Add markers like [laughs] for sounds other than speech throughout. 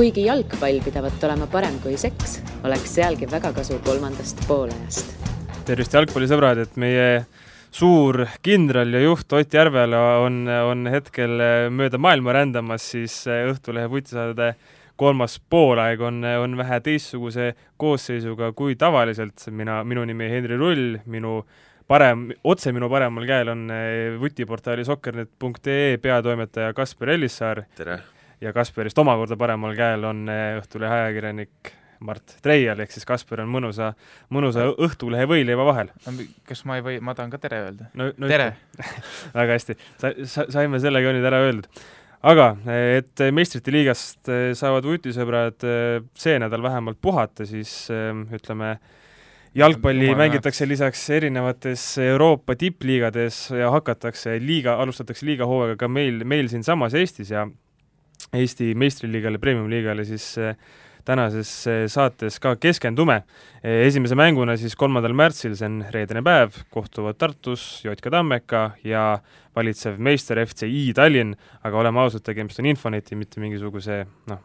kuigi jalgpall pidavat olema parem kui seks, oleks sealgi väga kasu kolmandast poolajast. tervist, jalgpallisõbrad, et meie suur kindral ja juht Ott Järvela on, on hetkel mööda maailma rändamas, siis Õhtulehe vutisaade kolmas poolaeg on, on vähe teistsuguse koosseisuga kui tavaliselt. mina, minu nimi Henri Rull, minu parem, otse minu paremal käel on vutiportaali soccernet.ee peatoimetaja Kaspar Ellissaar. tere! Ja Kasparist omakorda paremal käel on eh, Õhtulehe ajakirjanik Mart Treial, ehk siis Kaspar on mõnusa, mõnusa Õhtulehe võileiva vahel. kas ma ei või, ma tahan ka tere öelda no,? No, tere! [laughs] väga hästi, sa, sa, saime sellega nüüd ära öeldud. aga et meistrite liigast eh, saavad vutisõbrad eh, see nädal vähemalt puhata, siis ütleme, jalgpalli mängitakse lisaks erinevates Euroopa tippliigades ja hakatakse liiga, alustatakse liigahooaega ka meil, meil siinsamas Eestis ja Eesti meistriliigale, premium-liigale, siis eh, tänases eh, saates ka keskendume. Eh, esimese mänguna siis kolmandal märtsil, see on reedene päev, kohtuvad Tartus JK Tammeka ja valitsev meister FCI Tallinn, aga oleme ausad, tegemist on Infoneti, mitte mingisuguse noh,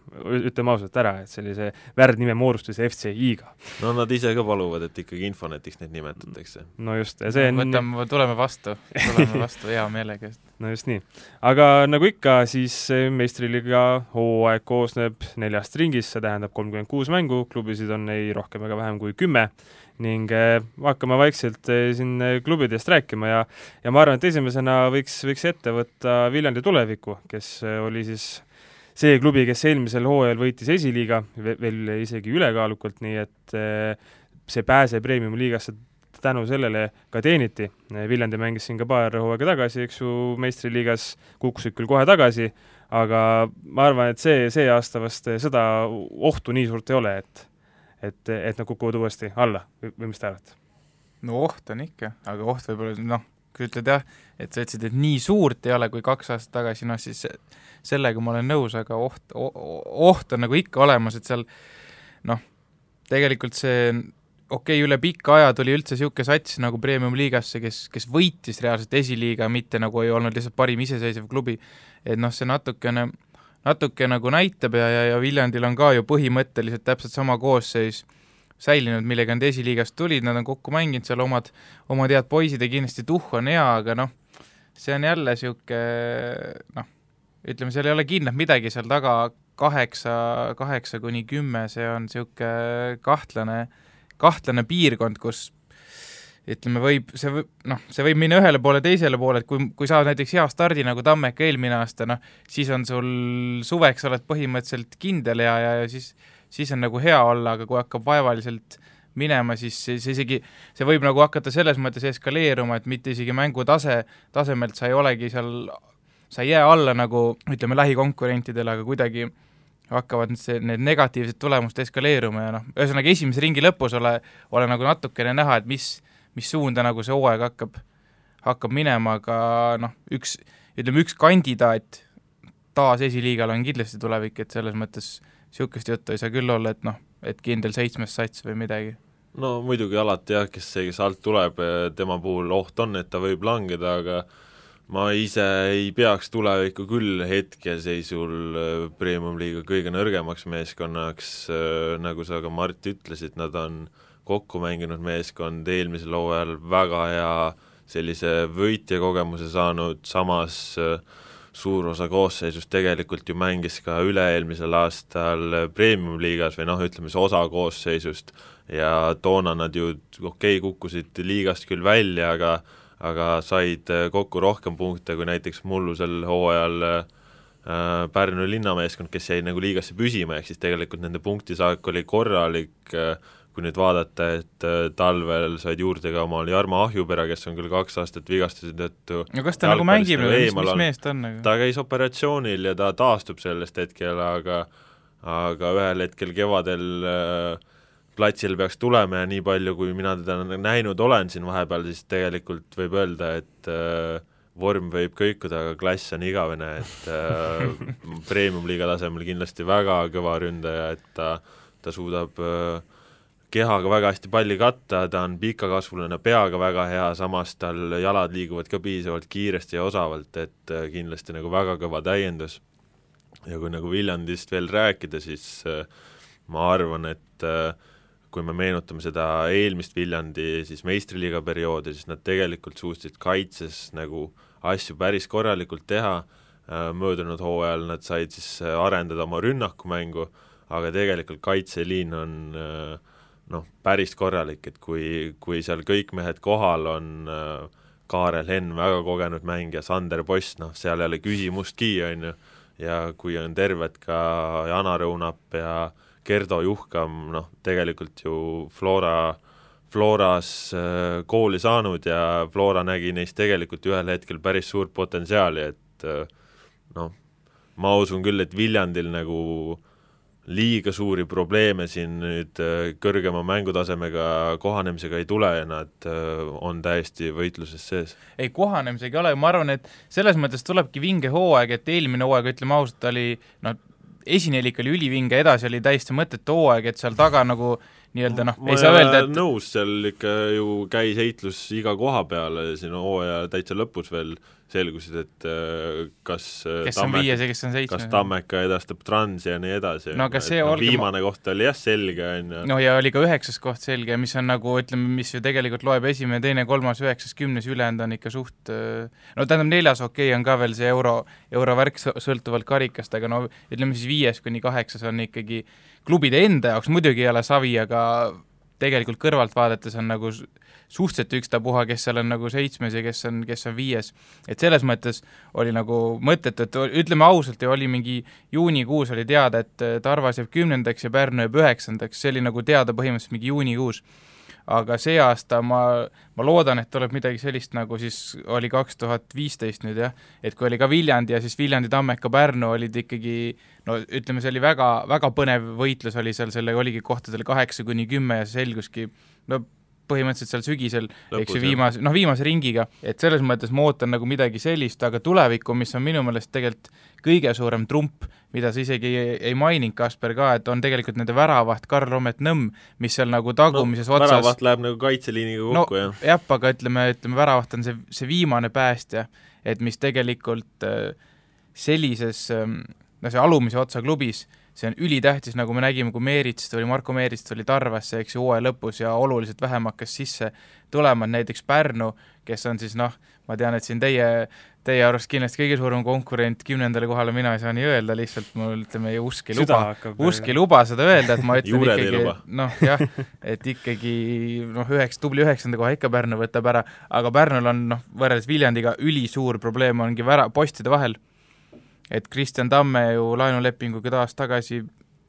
ütleme ausalt ära, et sellise värdnime moodustuse FCI-ga. no nad ise ka paluvad, et ikkagi Infonetiks neid nimetatakse. no just, ja see on võtame, tuleme vastu, tuleme vastu hea meelega. No just nii. aga nagu ikka, siis meistriliiga hooaeg koosneb neljast ringist, see tähendab kolmkümmend kuus mängu, klubisid on ei rohkem ega vähem kui kümme ning eh, hakkame vaikselt eh, siin eh, klubidest rääkima ja ja ma arvan, et esimesena võiks, võiks ette võtta Viljandi tuleviku, kes oli siis see klubi, kes eelmisel hooajal võitis esiliiga, veel isegi ülekaalukalt, nii et see pääse premium-liigasse tänu sellele ka teeniti. Viljandi mängis siin ka paar hooaega tagasi, eks ju, meistriliigas, kukkusid küll kohe tagasi, aga ma arvan, et see, see aasta vast seda ohtu nii suurt ei ole, et et, et nad kukuvad uuesti alla või, mis te arvate? no oht on ikka, aga oht võib-olla noh, kui ütled jah, et sa ütlesid, et nii suurt ei ole kui kaks aastat tagasi, noh siis sellega ma olen nõus, aga oht, oht on nagu ikka olemas, et seal noh, tegelikult see okei okay,, üle pika aja tuli üldse niisugune sats nagu Premium-liigasse, kes, kes võitis reaalselt esiliiga, mitte nagu ei olnud lihtsalt parim iseseisev klubi, et noh, see natukene natuke nagu näitab ja, ja, ja Viljandil on ka ju põhimõtteliselt täpselt sama koosseis säilinud, millega nad esiliigast tulid, nad on kokku mänginud seal omad, omad head poisid ja kindlasti tuhh on hea, aga noh, see on jälle niisugune noh, ütleme, seal ei ole kindlalt midagi seal taga, kaheksa, kaheksa kuni kümme, see on niisugune kahtlane, kahtlane piirkond, kus ütleme, võib, see võib, noh, see võib minna ühele poole, teisele poole, et kui, kui saad näiteks hea stardi nagu Tammeka eelmine aasta, noh, siis on sul suveks oled põhimõtteliselt kindel ja, ja, ja siis, siis on nagu hea olla, aga kui hakkab vaevaliselt minema, siis see isegi, see võib nagu hakata selles mõttes eskaleeruma, et mitte isegi mängutase, tasemelt sa ei olegi seal, sa ei jää alla nagu ütleme, lähikonkurentidele, aga kuidagi hakkavad see, need negatiivsed tulemused eskaleeruma ja noh, ühesõnaga esimese ringi lõpus ole, ole nagu natukene näha, et mis, mis suunda nagu see hooaeg hakkab, hakkab minema, aga noh, üks, ütleme üks kandidaat taas esiliigal on kindlasti tulevik, et selles mõttes niisugust juttu ei saa küll olla, et noh, et kindel seitsmes sats või midagi. no muidugi alati jah, kes see, kes alt tuleb, tema puhul oht on, et ta võib langeda, aga ma ise ei peaks tulevikku küll hetkeseisul äh, Premium-liiga kõige nõrgemaks meeskonnaks, äh, nagu sa ka, Mart, ütlesid, nad on kokku mänginud meeskond, eelmisel hooajal väga hea sellise võitja kogemuse saanud, samas äh, suur osa koosseisust tegelikult ju mängis ka üle-eelmisel aastal premium-liigas või noh, ütleme siis osa koosseisust. Ja toona nad ju okei okay,, kukkusid liigast küll välja, aga aga said äh, kokku rohkem punkte kui näiteks mullusel hooajal äh, Pärnu linnameeskond, kes jäi nagu liigasse püsima, ehk siis tegelikult nende punktisaak oli korralik äh,, kui nüüd vaadata, et äh, talvel said juurde ka omal Jarmo Ahjupera, kes on küll kaks aastat vigastuse tõttu no kas ta nagu mängib või mis, mis mees ta on nagu? ta käis operatsioonil ja ta taastub sellest hetkel, aga aga ühel hetkel kevadel äh, platsil peaks tulema ja nii palju, kui mina teda näinud olen siin vahepeal, siis tegelikult võib öelda, et äh, vorm võib kõikuda, aga klass on igavene, et äh, [laughs] premium-liiga tasemel kindlasti väga kõva ründaja, et ta, ta suudab äh, kehaga väga hästi palli katta, ta on pikakasvuline, peaga väga hea, samas tal jalad liiguvad ka piisavalt kiiresti ja osavalt, et äh, kindlasti nagu väga kõva täiendus. ja kui nagu Viljandist veel rääkida, siis äh, ma arvan, et äh, kui me meenutame seda eelmist Viljandi siis meistriliiga perioodi, siis nad tegelikult suutsid kaitses nagu asju päris korralikult teha, möödunud hooajal nad said siis arendada oma rünnakumängu, aga tegelikult kaitseliin on noh, päris korralik, et kui, kui seal kõik mehed kohal on äh, Kaarel Henn, väga kogenud mängija, Sander Post, noh, seal ei ole küsimustki, on ju, ja kui on terved ka Jana Rõunap ja Gerdo Juhkam, noh, tegelikult ju Flora, Floras äh, kooli saanud ja Flora nägi neis tegelikult ühel hetkel päris suurt potentsiaali, et äh, noh, ma usun küll, et Viljandil nagu liiga suuri probleeme siin nüüd äh, kõrgema mängutasemega kohanemisega ei tule ja nad on täiesti võitluses sees. ei, kohanemisega ei ole, ma arvan, et selles mõttes tulebki vinge hooaeg, et eelmine hooaeg, ütleme ausalt, oli noh, esinelik oli ülivinge, edasi oli täiesti mõttetu hooaeg, et seal taga nagu nii-öelda noh, ei saa öelda, et nõus, seal ikka ju käis heitlus iga koha peale siin hooaja täitsa lõpus veel selgusid, et äh, kas äh, kes Tammek, on viies ja kes on seitsmes. kas Tammeka edastab Transi ja nii edasi. no aga see no, olge viimane ma... koht oli jah selge, on ju. no ja oli ka üheksas koht selge, mis on nagu ütleme, mis ju tegelikult loeb esimene, teine, kolmas, üheksas, kümnes, ülejäänud on ikka suht äh, no tähendab, neljas okei okay, on ka veel see euro, eurovärk sõltuvalt karikast, aga no ütleme siis viies kuni kaheksas on ikkagi klubide enda jaoks, muidugi ei ole savi, aga tegelikult kõrvalt vaadates on nagu suhteliselt ükstapuha, kes seal on nagu seitsmes ja kes on, kes on viies. et selles mõttes oli nagu mõttetu, et ütleme ausalt, oli mingi juunikuus oli teada, et Tarvas jääb kümnendaks ja Pärnu jääb üheksandaks, see oli nagu teada põhimõtteliselt mingi juunikuus aga see aasta ma, ma loodan, et tuleb midagi sellist, nagu siis oli kaks tuhat viisteist nüüd jah, et kui oli ka Viljandi ja siis Viljandi, Tammeka, Pärnu olid ikkagi no ütleme, see oli väga, väga põnev võitlus oli seal, selle oligi kohtadel kaheksa kuni kümme ja selguski no põhimõtteliselt seal sügisel, eks ju, viimase, noh, viimase ringiga, et selles mõttes ma ootan nagu midagi sellist, aga tulevikku, mis on minu meelest tegelikult kõige suurem trump, mida sa isegi ei, ei maininud, Kasper, ka, et on tegelikult nende väravaht Karl Romet Nõmm, mis seal nagu tagumises no, otsas väravaht läheb nagu kaitseliiniga kokku no,, jah? jah, aga ütleme, ütleme, väravaht on see, see viimane päästja, et mis tegelikult äh, sellises äh, no see alumise otsa klubis äh, see on ülitähtis, nagu me nägime, kui Meerits tuli, Marko Meerits tuli Tarvasse, eks ju, hooaja lõpus ja oluliselt vähem hakkas sisse tulema, näiteks Pärnu, kes on siis noh, ma tean, et siin teie, teie arust kindlasti kõige suurem konkurent kümnendale kohale, mina ei saa nii öelda, lihtsalt mul ütleme, usk ei luba, usk ei luba seda öelda, et ma [laughs] ütlen ikkagi, noh jah, et ikkagi noh, üheks, tubli üheksanda koha ikka Pärnu võtab ära, aga Pärnul on noh, võrreldes Viljandiga ülisuur probleem ongi vära-, postide vahel et Kristjan Tamme ju laenulepinguga taas tagasi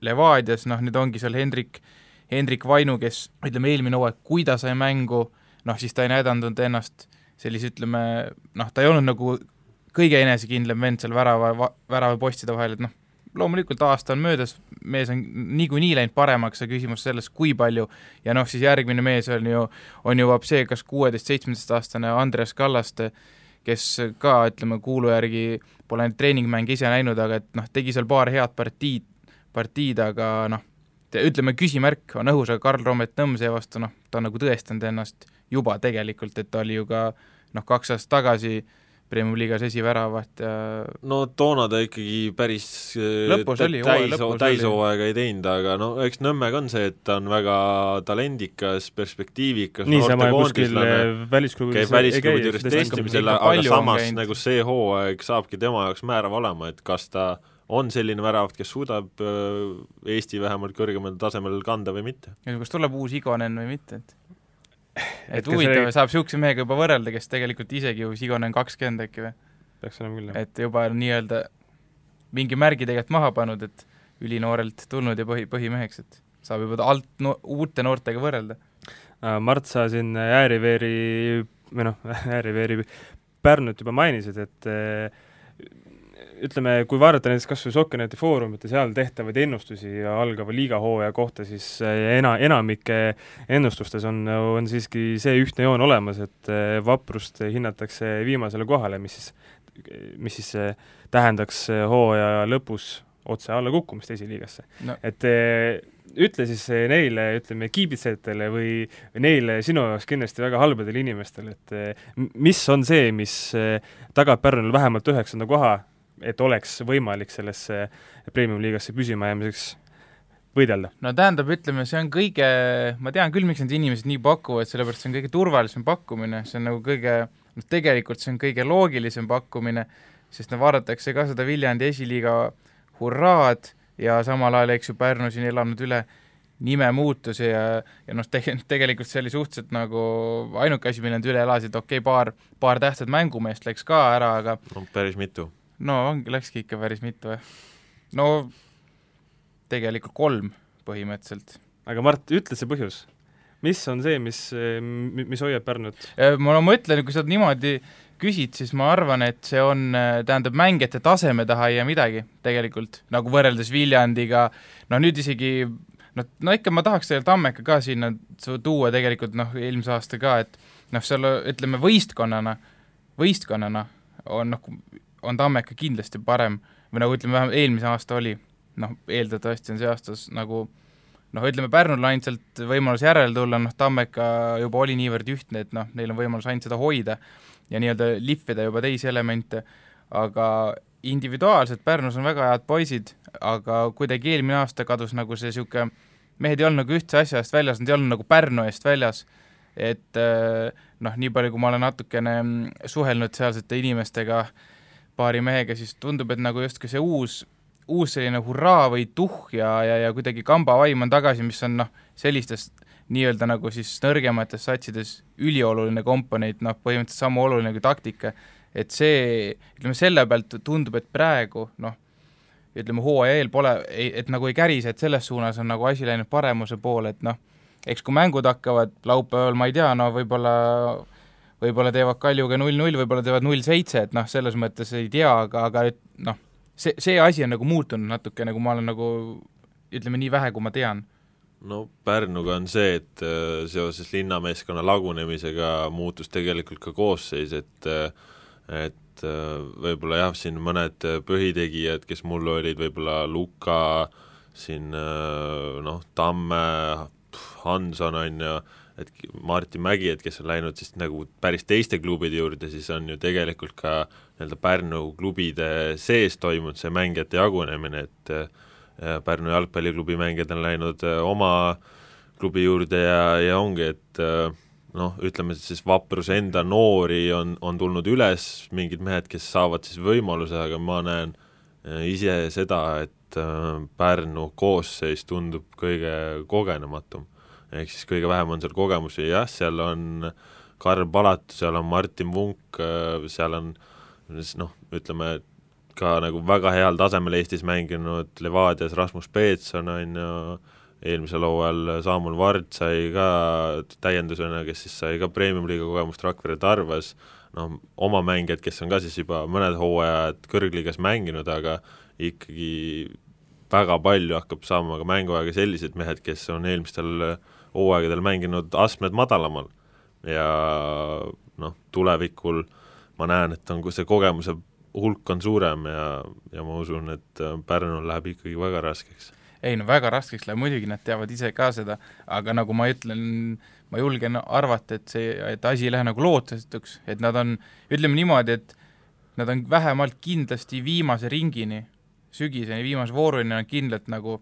Levadias, noh nüüd ongi seal Hendrik, Hendrik Vainu, kes ütleme, eelmine hooaeg, kui ta sai mängu, noh siis ta ei näidanud ennast sellise, ütleme noh, ta ei olnud nagu kõige enesekindlam vend seal värava, värava postide vahel, et noh, loomulikult aasta on möödas, mees on niikuinii läinud paremaks, aga küsimus selles, kui palju, ja noh, siis järgmine mees on ju, on jõuab see, kas kuueteist-seitsmeteistaastane Andreas Kallaste, kes ka, ütleme, kuulu järgi pole neid treeningmänge ise näinud, aga et noh, tegi seal paar head partiid, partiid, aga noh, ütleme, küsimärk on õhus, aga Karl Roomet Nõmm seevastu noh, ta on nagu tõestanud ennast juba tegelikult, et ta oli ju ka noh, kaks aastat tagasi äh, Premium liigas esiväravat ja no toona ta ikkagi päris äh, lõpus oli, täis, täishooaega ei teinud, aga no eks Nõmmega on see, et ta on väga talendikas, perspektiivikas niisama kuskil välisklubis käib välisklubide juures testimisel, aga samas nagu see hooaeg saabki tema jaoks määrav olema, et kas ta on selline väravaht, kes suudab äh, Eesti vähemalt kõrgemal tasemel kanda või mitte. kas tuleb uus Igonen või mitte, et et huvitav oli..., saab niisuguse mehega juba võrrelda, kes tegelikult isegi ju Sigone on kakskümmend äkki või? peaks olema küll, jah. et juba nii-öelda mingi märgi tegelikult maha pannud, et ülinoorelt tulnud ja põhi, põhimeheks, et saab juba alt no, uute noortega võrrelda. Äh, Mart, sa siin Ääriveeri või noh, [laughs] Ääriveeri Pärnut juba mainisid, et äh, ütleme, kui vaadata näiteks kas või Sokkerneti foorumite seal tehtavaid ennustusi algava liigahooaja kohta, siis eh, ena, enamike ennustustes on, on siiski see ühtne joon olemas, et eh, vaprust hinnatakse viimasele kohale, mis siis, mis siis eh, tähendaks hooaja lõpus otse alla kukkumist esiliigasse no.. et ütle siis neile, ütleme, kiibitsejatele või neile sinu jaoks kindlasti väga halbadele inimestele, et mis on see, mis tagab Pärnule vähemalt üheksanda koha et oleks võimalik sellesse premium-liigasse püsima jäämiseks võidelda? no tähendab, ütleme, see on kõige, ma tean küll, miks need inimesed nii pakuvad, sellepärast see on kõige turvalisem pakkumine, see on nagu kõige, noh tegelikult see on kõige loogilisem pakkumine, sest no vaadatakse ka seda Viljandi esiliiga hurraad ja samal ajal, eks ju, Pärnu siin elanud üle nimemuutusi ja, ja noh, tege-, tegelikult see oli suhteliselt nagu ainuke asi, mille nad üle elasid, okei okay,, paar, paar tähtsat mängumeest läks ka ära, aga no päris mitu. No ongi, läkski ikka päris mitu, jah. no tegelikult kolm põhimõtteliselt. aga Mart, ütle see põhjus. mis on see, mis, mis hoiab Pärnut? ma, ma ütlen, kui sa niimoodi küsid, siis ma arvan, et see on, tähendab, mängijate taseme taha ei jää midagi tegelikult, nagu võrreldes Viljandiga, no nüüd isegi noh, no ikka ma tahaks selle Tammeka ka sinna tuua tegelikult noh, eelmise aasta ka, et noh, seal ütleme võistkonnana, võistkonnana on noh, on Tammeka kindlasti parem või nagu ütleme, vähemalt eelmise aasta oli. Noh, eeldatavasti on see aastas nagu noh, ütleme Pärnul ainult sealt võimalus järele tulla, noh Tammeka juba oli niivõrd ühtne, et noh, neil on võimalus ainult seda hoida ja nii-öelda lihvida juba teisi elemente, aga individuaalselt Pärnus on väga head poisid, aga kuidagi eelmine aasta kadus nagu see niisugune, mehed ei olnud nagu ühtse asja eest väljas, nad ei olnud nagu Pärnu eest väljas, et noh, nii palju, kui ma olen natukene suhelnud sealsete inimestega, paari mehega, siis tundub, et nagu justkui see uus uus selline hurraa või tuhh ja, ja, ja kuidagi kambavaim on tagasi, mis on noh, sellistes nii-öelda nagu siis nõrgemates satsides ülioluline komponent, noh põhimõtteliselt sama oluline kui taktika, et see, ütleme selle pealt tundub, et praegu noh, ütleme hooaja eel pole, et nagu ei kärise, et selles suunas on nagu asi läinud paremuse poole, et noh, eks kui mängud hakkavad laupäeval, ma ei tea, no võib-olla võib-olla teevad Kaljuga null-null, võib-olla teevad null-seitse, et noh, selles mõttes ei tea, aga, aga et noh, see, see asi on nagu muutunud natuke, nagu ma olen nagu ütleme nii vähe, kui ma tean. no Pärnuga on see, et äh, seoses linnameeskonna lagunemisega muutus tegelikult ka koosseis, et äh, et äh, võib-olla jah, siin mõned põhitegijad, kes mul olid, võib-olla Luka, siin noh, Tamme, Hanson on ju, et Martin Mägi, et kes on läinud siis nagu päris teiste klubide juurde, siis on ju tegelikult ka nii-öelda Pärnu klubide sees toimunud see mängijate jagunemine, et äh, Pärnu jalgpalliklubi mängijad on läinud äh, oma klubi juurde ja, ja ongi, et äh, noh, ütleme siis Vaprus enda noori on, on tulnud üles, mingid mehed, kes saavad siis võimaluse, aga ma näen ise seda, et Pärnu koosseis tundub kõige kogenematum ehk siis kõige vähem on seal kogemusi, jah, seal on Karl Palatu, seal on Martin Vunk, seal on noh, ütleme, ka nagu väga heal tasemel Eestis mänginud Levadias Rasmus Peetson, on ju, eelmisel hooajal Saamul Vard sai ka täiendusena, kes siis sai ka premium-liiga kogemust Rakvere Tarvas, noh, oma mängijad, kes on ka siis juba mõned hooajad kõrgliigas mänginud, aga ikkagi väga palju hakkab saama ka mänguaega sellised mehed, kes on eelmistel hooaegadel mänginud astmed madalamal ja noh, tulevikul ma näen, et on, see kogemuse hulk on suurem ja, ja ma usun, et Pärnul läheb ikkagi väga raskeks. ei no väga raskeks läheb, muidugi nad teavad ise ka seda, aga nagu ma ütlen, ma julgen arvata, et see, et asi ei lähe nagu lootusetuks, et nad on, ütleme niimoodi, et nad on vähemalt kindlasti viimase ringini, sügiseni, viimase vooruni on kindlalt nagu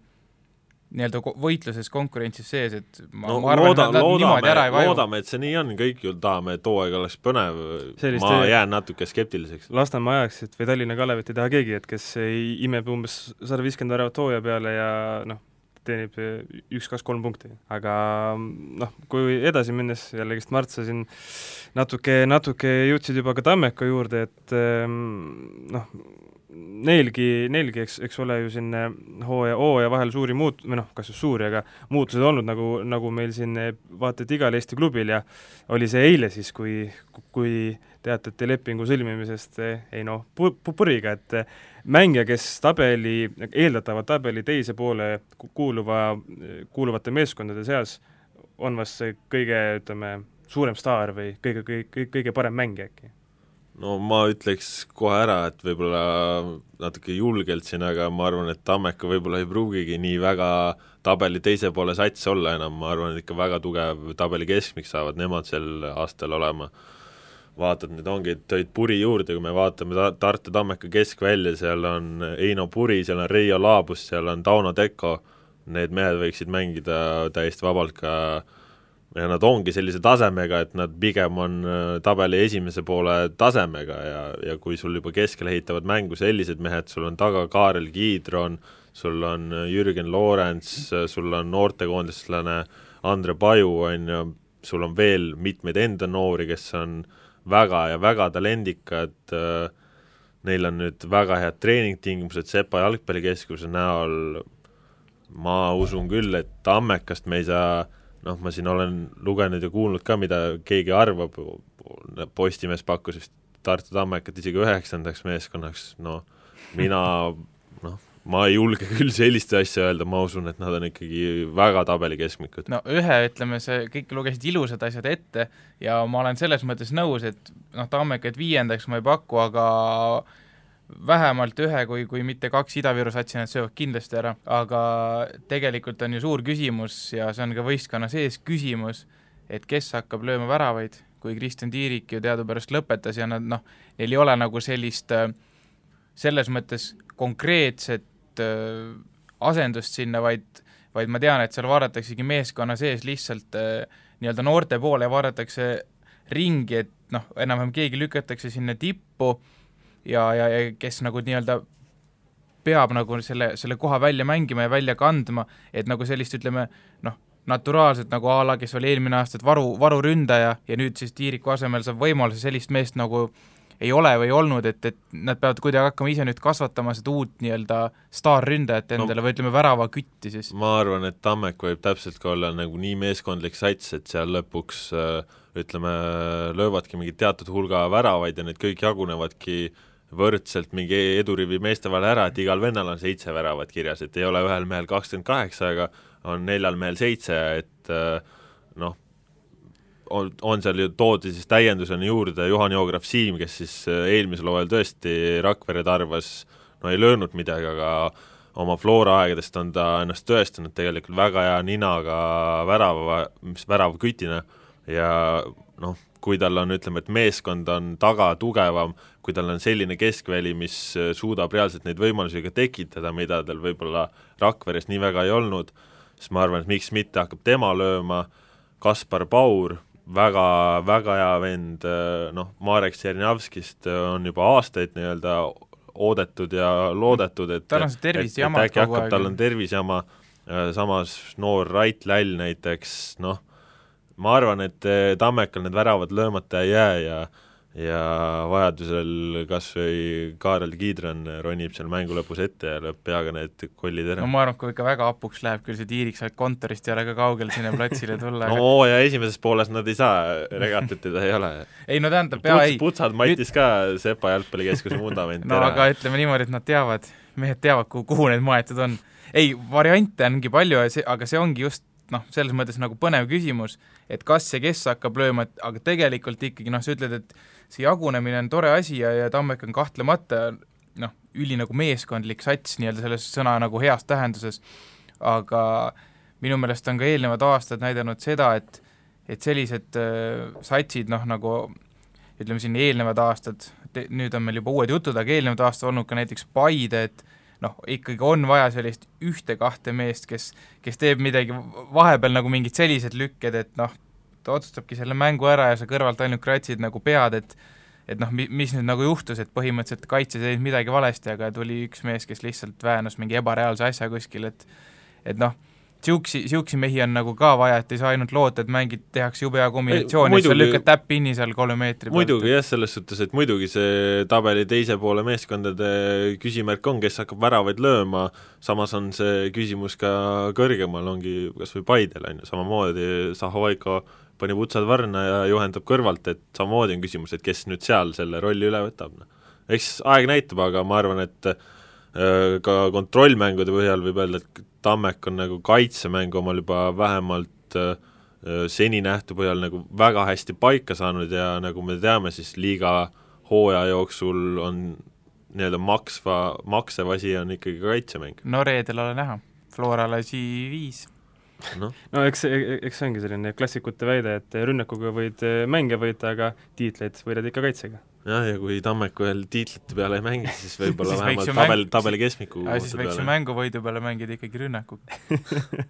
nii-öelda võitluses, konkurentsis sees, et ma, no, ma arvan, looda, et nad loodame, niimoodi ära ei vaju. loodame, et see nii on, kõik ju tahame, et hooaeg oleks põnev, ma jään natuke skeptiliseks. Lasnamäe ajaksid või Tallinna Kalevit ei taha keegi, et kes ei imeb umbes sada viiskümmend väravat hooaja peale ja noh, teenib üks-kaks-kolm punkti. aga noh, kui edasi minnes, jällegist Mart, sa siin natuke, natuke jõudsid juba ka Tammeka juurde, et ehm, noh, neilgi, neilgi, eks, eks ole ju siin hooaja, hooaja vahel suuri muut-, või noh, kas just suuri, aga muutused olnud, nagu, nagu meil siin vaata et igal Eesti klubil ja oli see eile siis, kui, kui teatati lepingu sõlmimisest ei noh, pu-, puriga, et mängija, kes tabeli, eeldatava tabeli teise poole kuuluva, kuuluvate meeskondade seas on vast see kõige, ütleme, suurem staar või kõige, kõige, kõige parem mängija äkki no ma ütleks kohe ära, et võib-olla natuke julgelt siin, aga ma arvan, et Tammeka võib-olla ei pruugigi nii väga tabeli teise poole sats olla enam, ma arvan, et ikka väga tugev tabeli keskmik saavad nemad sel aastal olema. vaatad, nüüd ongi, tõid Puri juurde, kui me vaatame ta-, Tartu Tammeka keskvälja, seal on Eino Puri, seal on Reio Laabus, seal on Tauno Teko, need mehed võiksid mängida täiesti vabalt ka ja nad ongi sellise tasemega, et nad pigem on äh, tabeli esimese poole tasemega ja, ja kui sul juba keskel ehitavad mängu sellised mehed, sul on taga Kaarel Kiidron, sul on äh, Jürgen Lorents, äh, sul on noortekoondislane Andre Paju, on ju, sul on veel mitmeid enda noori, kes on väga ja väga talendikad, neil on nüüd väga head treeningtingimused Sepa jalgpallikeskuse näol, ma usun küll, et Tammekast me ei saa noh, ma siin olen lugenud ja kuulnud ka, mida keegi arvab, Postimees pakkus vist Tartu Tammekat isegi üheksandaks meeskonnaks, no mina noh, ma ei julge küll sellist asja öelda, ma usun, et nad on ikkagi väga tabelikeskmikud. no ühe, ütleme, see, kõik lugesid ilusad asjad ette ja ma olen selles mõttes nõus, et noh, Tammekat viiendaks ma ei paku, aga vähemalt ühe, kui, kui mitte kaks Ida-Viru satsi nad söövad kindlasti ära, aga tegelikult on ju suur küsimus ja see on ka võistkonna sees küsimus, et kes hakkab lööma väravaid, kui Kristjan Tiirik ju teadupärast lõpetas ja nad noh, neil ei ole nagu sellist selles mõttes konkreetset äh, asendust sinna, vaid vaid ma tean, et seal vaadataksegi meeskonna sees lihtsalt äh, nii-öelda noorte poole vaadatakse ringi, et noh, enam-vähem keegi lükatakse sinna tippu ja, ja, ja kes nagu nii-öelda peab nagu selle, selle koha välja mängima ja välja kandma, et nagu sellist, ütleme noh, naturaalselt nagu a la, kes oli eelmine aasta, varu, varuründaja ja nüüd siis Tiiriku asemel saab võimaluse sellist meest nagu äh, ei ole või olnud, et, et nad peavad kuidagi hakkama ise nüüd kasvatama seda uut nii-öelda staarründajat endale no, või ütleme, väravakütti siis? ma arvan, et Tammek võib täpselt ka olla nagu nii meeskondlik sats, et seal lõpuks äh, ütleme, löövadki mingi teatud hulga väravaid ja need kõik jagunevadki võrdselt mingi edurivi meeste vahel ära, et igal vennal on seitse väravat kirjas, et ei ole ühel mehel kakskümmend kaheksa, aga on neljal mehel seitse, et äh, noh, on, on seal ju, toodi siis täiendusena juurde Juhan Joograf Siim, kes siis äh, eelmisel hooajal tõesti Rakvere tarvas no ei löönud midagi, aga oma Flora aegadest on ta ennast tõestanud tegelikult väga hea ninaga värava, mis väravakütina ja noh, kui tal on, ütleme, et meeskond on taga tugevam, kui tal on selline keskväli, mis äh, suudab reaalselt neid võimalusi ka tekitada, mida tal võib-olla Rakveres nii väga ei olnud, siis ma arvan, et miks mitte hakkab tema lööma, Kaspar Paur, väga, väga hea vend, noh, Marek Tšernjavskist on juba aastaid nii-öelda oodatud ja loodetud, et tal on see tervisejama äkki hakkab, tal on tervisejama, samas noor Rait Läll näiteks, noh, ma arvan, et Tammekal need väravad löömata ei jää ja ja vajadusel kas või Kaarel Kiidron ronib seal mängu lõpus ette ja lööb peaga need kollid ära. no ma arvan, et kui ikka väga hapuks läheb, küll see Tiirik sealt kontorist ei ole ka kaugel sinna platsile tulla no aga... ja esimeses pooles nad ei saa, regatit teda ei ole. ei no tähendab, pea ei putsad matis ka Sepa jalgpallikeskuse vundamenti no ära. aga ütleme niimoodi, et nad teavad, mehed teavad, kuhu, need maetud on. ei, variante ongi palju ja aga see ongi just noh, selles mõttes nagu põnev küsimus, et kas ja kes hakkab lööma, et aga tegelikult ikkagi noh, sa ütled, et see jagunemine on tore asi ja, ja Tammek on kahtlemata noh, üli nagu meeskondlik sats nii-öelda selles sõna nagu heas tähenduses, aga minu meelest on ka eelnevad aastad näidanud seda, et et sellised äh, satsid noh, nagu ütleme siin eelnevad aastad, nüüd on meil juba uued jutud, aga eelnevad aastad olnud ka näiteks Paide, et noh, ikkagi on vaja sellist ühte-kahte meest, kes, kes teeb midagi vahepeal nagu mingid sellised lükked, et noh, ta otsustabki selle mängu ära ja sa kõrvalt ainult kratsid nagu pead, et et noh, mi-, mis nüüd nagu juhtus, et põhimõtteliselt kaitses ei teinud midagi valesti, aga tuli üks mees, kes lihtsalt väänas mingi ebareaalse asja kuskil, et et noh, niisugusi, niisuguseid mehi on nagu ka vaja, et ei saa ainult loota, et mängid, tehakse jube hea kombinatsioon ja siis sa lükkad täpp pinni seal kolme meetri pealt. muidugi jah, selles suhtes, et muidugi see tabeli teise poole meeskondade küsimärk on, kes hakkab väravaid lööma, samas on see küsimus ka kõrgemal, ongi kas või Paidel, on ju, samamoodi Zahovaiko pani putsad varna ja juhendab kõrvalt, et samamoodi on küsimus, et kes nüüd seal selle rolli üle võtab, noh. eks aeg näitab, aga ma arvan, et äh, ka kontrollmängude põhjal võib öelda, et Tammek on nagu kaitsemängu omal juba vähemalt äh, seni nähtu põhjal nagu väga hästi paika saanud ja nagu me teame, siis liiga hooaja jooksul on nii-öelda maksva, maksev asi on ikkagi kaitsemäng. no reedel ole näha, Flora lasi viis noh, no eks, eks see ongi selline klassikute väide, et rünnakuga võid mänge võita, aga tiitleid võidad ikka kaitsega. Jah, ja kui Tammek veel tiitlite peale ei mängi, siis [laughs] võib-olla vähemalt tabel tabeli keskmiku aga siis võiks ju mänguvõidu peale mängida ikkagi rünnakuga.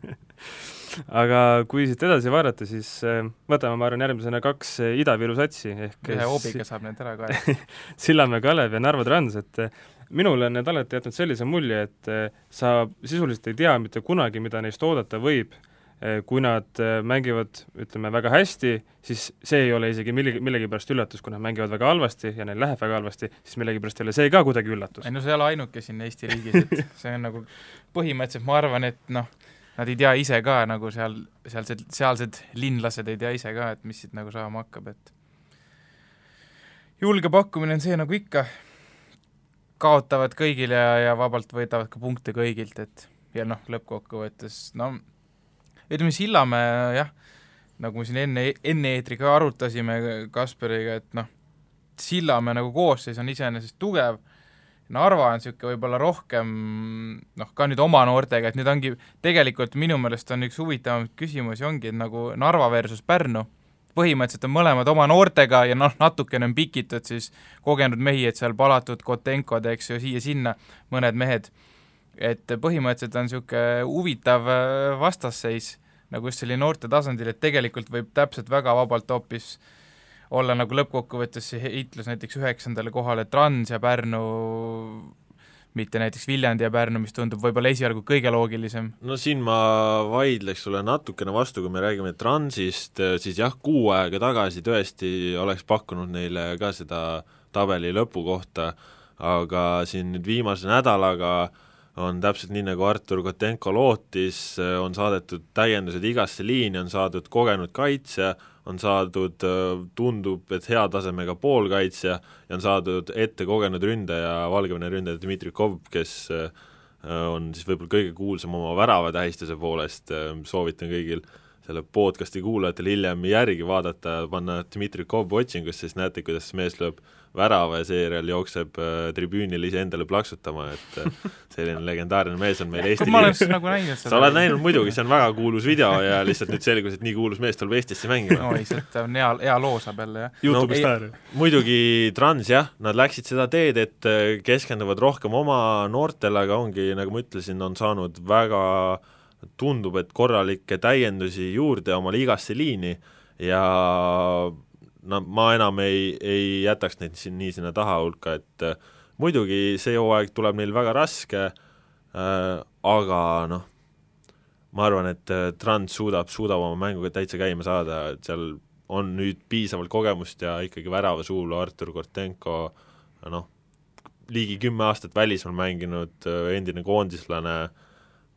[laughs] aga kui siit edasi vaadata, siis äh, võtame, ma arvan, järgmisena kaks äh, Ida-Viru satsi ehk ühe hoobiga saab need ära kaela. [laughs] Sillamäe Kalev ja Narva Trans, et äh, minule on need alati jätnud sellise mulje, et sa sisuliselt ei tea mitte kunagi, mida neist oodata võib. Kui nad äh, mängivad, ütleme, väga hästi, siis see ei ole isegi millegi, millegipärast üllatus, kui nad mängivad väga halvasti ja neil läheb väga halvasti, siis millegipärast ei ole see ka kuidagi üllatus ei. no see ei ole ainuke siin Eesti riigis, et [laughs] see on nagu põhimõtteliselt ma arvan, et noh, nad ei tea ise ka nagu seal, sealsed, sealsed linlased ei tea ise ka, et mis siit nagu saama hakkab, et julge pakkumine on see nagu ikka, kaotavad kõigil ja, ja vabalt võidavad ka punkte kõigilt, et ja noh, lõppkokkuvõttes no ütleme, Sillamäe jah, nagu me siin enne, enne eetri ka arutasime Kaspariga, et noh, Sillamäe nagu koosseis on iseenesest tugev. Narva on niisugune võib-olla rohkem noh, ka nüüd oma noortega, et nüüd ongi, tegelikult minu meelest on üks huvitavamaid küsimusi ongi, nagu Narva versus Pärnu, põhimõtteliselt on mõlemad oma noortega ja noh, natukene on pikitud siis kogenud mehi, et seal Palatud, Kotenkod, eks ju, siia-sinna, mõned mehed, et põhimõtteliselt on niisugune huvitav äh, vastasseis nagu just selline noorte tasandil, et tegelikult võib täpselt väga vabalt hoopis olla nagu lõppkokkuvõttes see heitlus näiteks üheksandale kohale Trans ja Pärnu, mitte näiteks Viljandi ja Pärnu, mis tundub võib-olla esialgu kõige loogilisem. no siin ma vaidleks sulle natukene vastu, kui me räägime Transist, siis jah, kuu aega tagasi tõesti oleks pakkunud neile ka seda tabeli lõpukohta, aga siin nüüd viimase nädalaga on täpselt nii, nagu Artur Kotenko lootis, on saadetud täiendused igasse liini, on saadud kogenud kaitsja, on saadud, tundub, et hea tasemega poolkaitsja ja on saadud ette kogenud ründaja, Valgevene ründaja Dmitri Kov, kes äh, on siis võib-olla kõige kuulsam oma väravatähistuse poolest, soovitan kõigil selle podcasti kuulajatel hiljem järgi vaadata, panna Dmitri Kov otsingusse, siis näete, kuidas mees lööb värava ja seejärel jookseb äh, tribüünil iseendale plaksutama, et äh, selline legendaarne mees on meil Eesti liigas. nagu sa oled näinud muidugi, see on väga kuulus video ja lihtsalt nüüd selgus, et nii kuulus mees tuleb Eestisse mängima no ei, sealt on hea, hea loo saab jälle, jah. Youtube'i ei- staar. muidugi Trans jah, nad läksid seda teed, et äh, keskenduvad rohkem oma noortele, aga ongi, nagu ma ütlesin, on saanud väga tundub, et korralikke täiendusi juurde omale igasse liini ja no ma enam ei, ei jätaks neid siin nii sinna taha hulka, et äh, muidugi see hooaeg tuleb neil väga raske äh,, aga noh, ma arvan, et äh, Trans suudab, suudab oma mänguga täitsa käima saada, et seal on nüüd piisavalt kogemust ja ikkagi väravasuul Artur Kortenko noh, ligi kümme aastat välismaal mänginud äh, endine koondislane,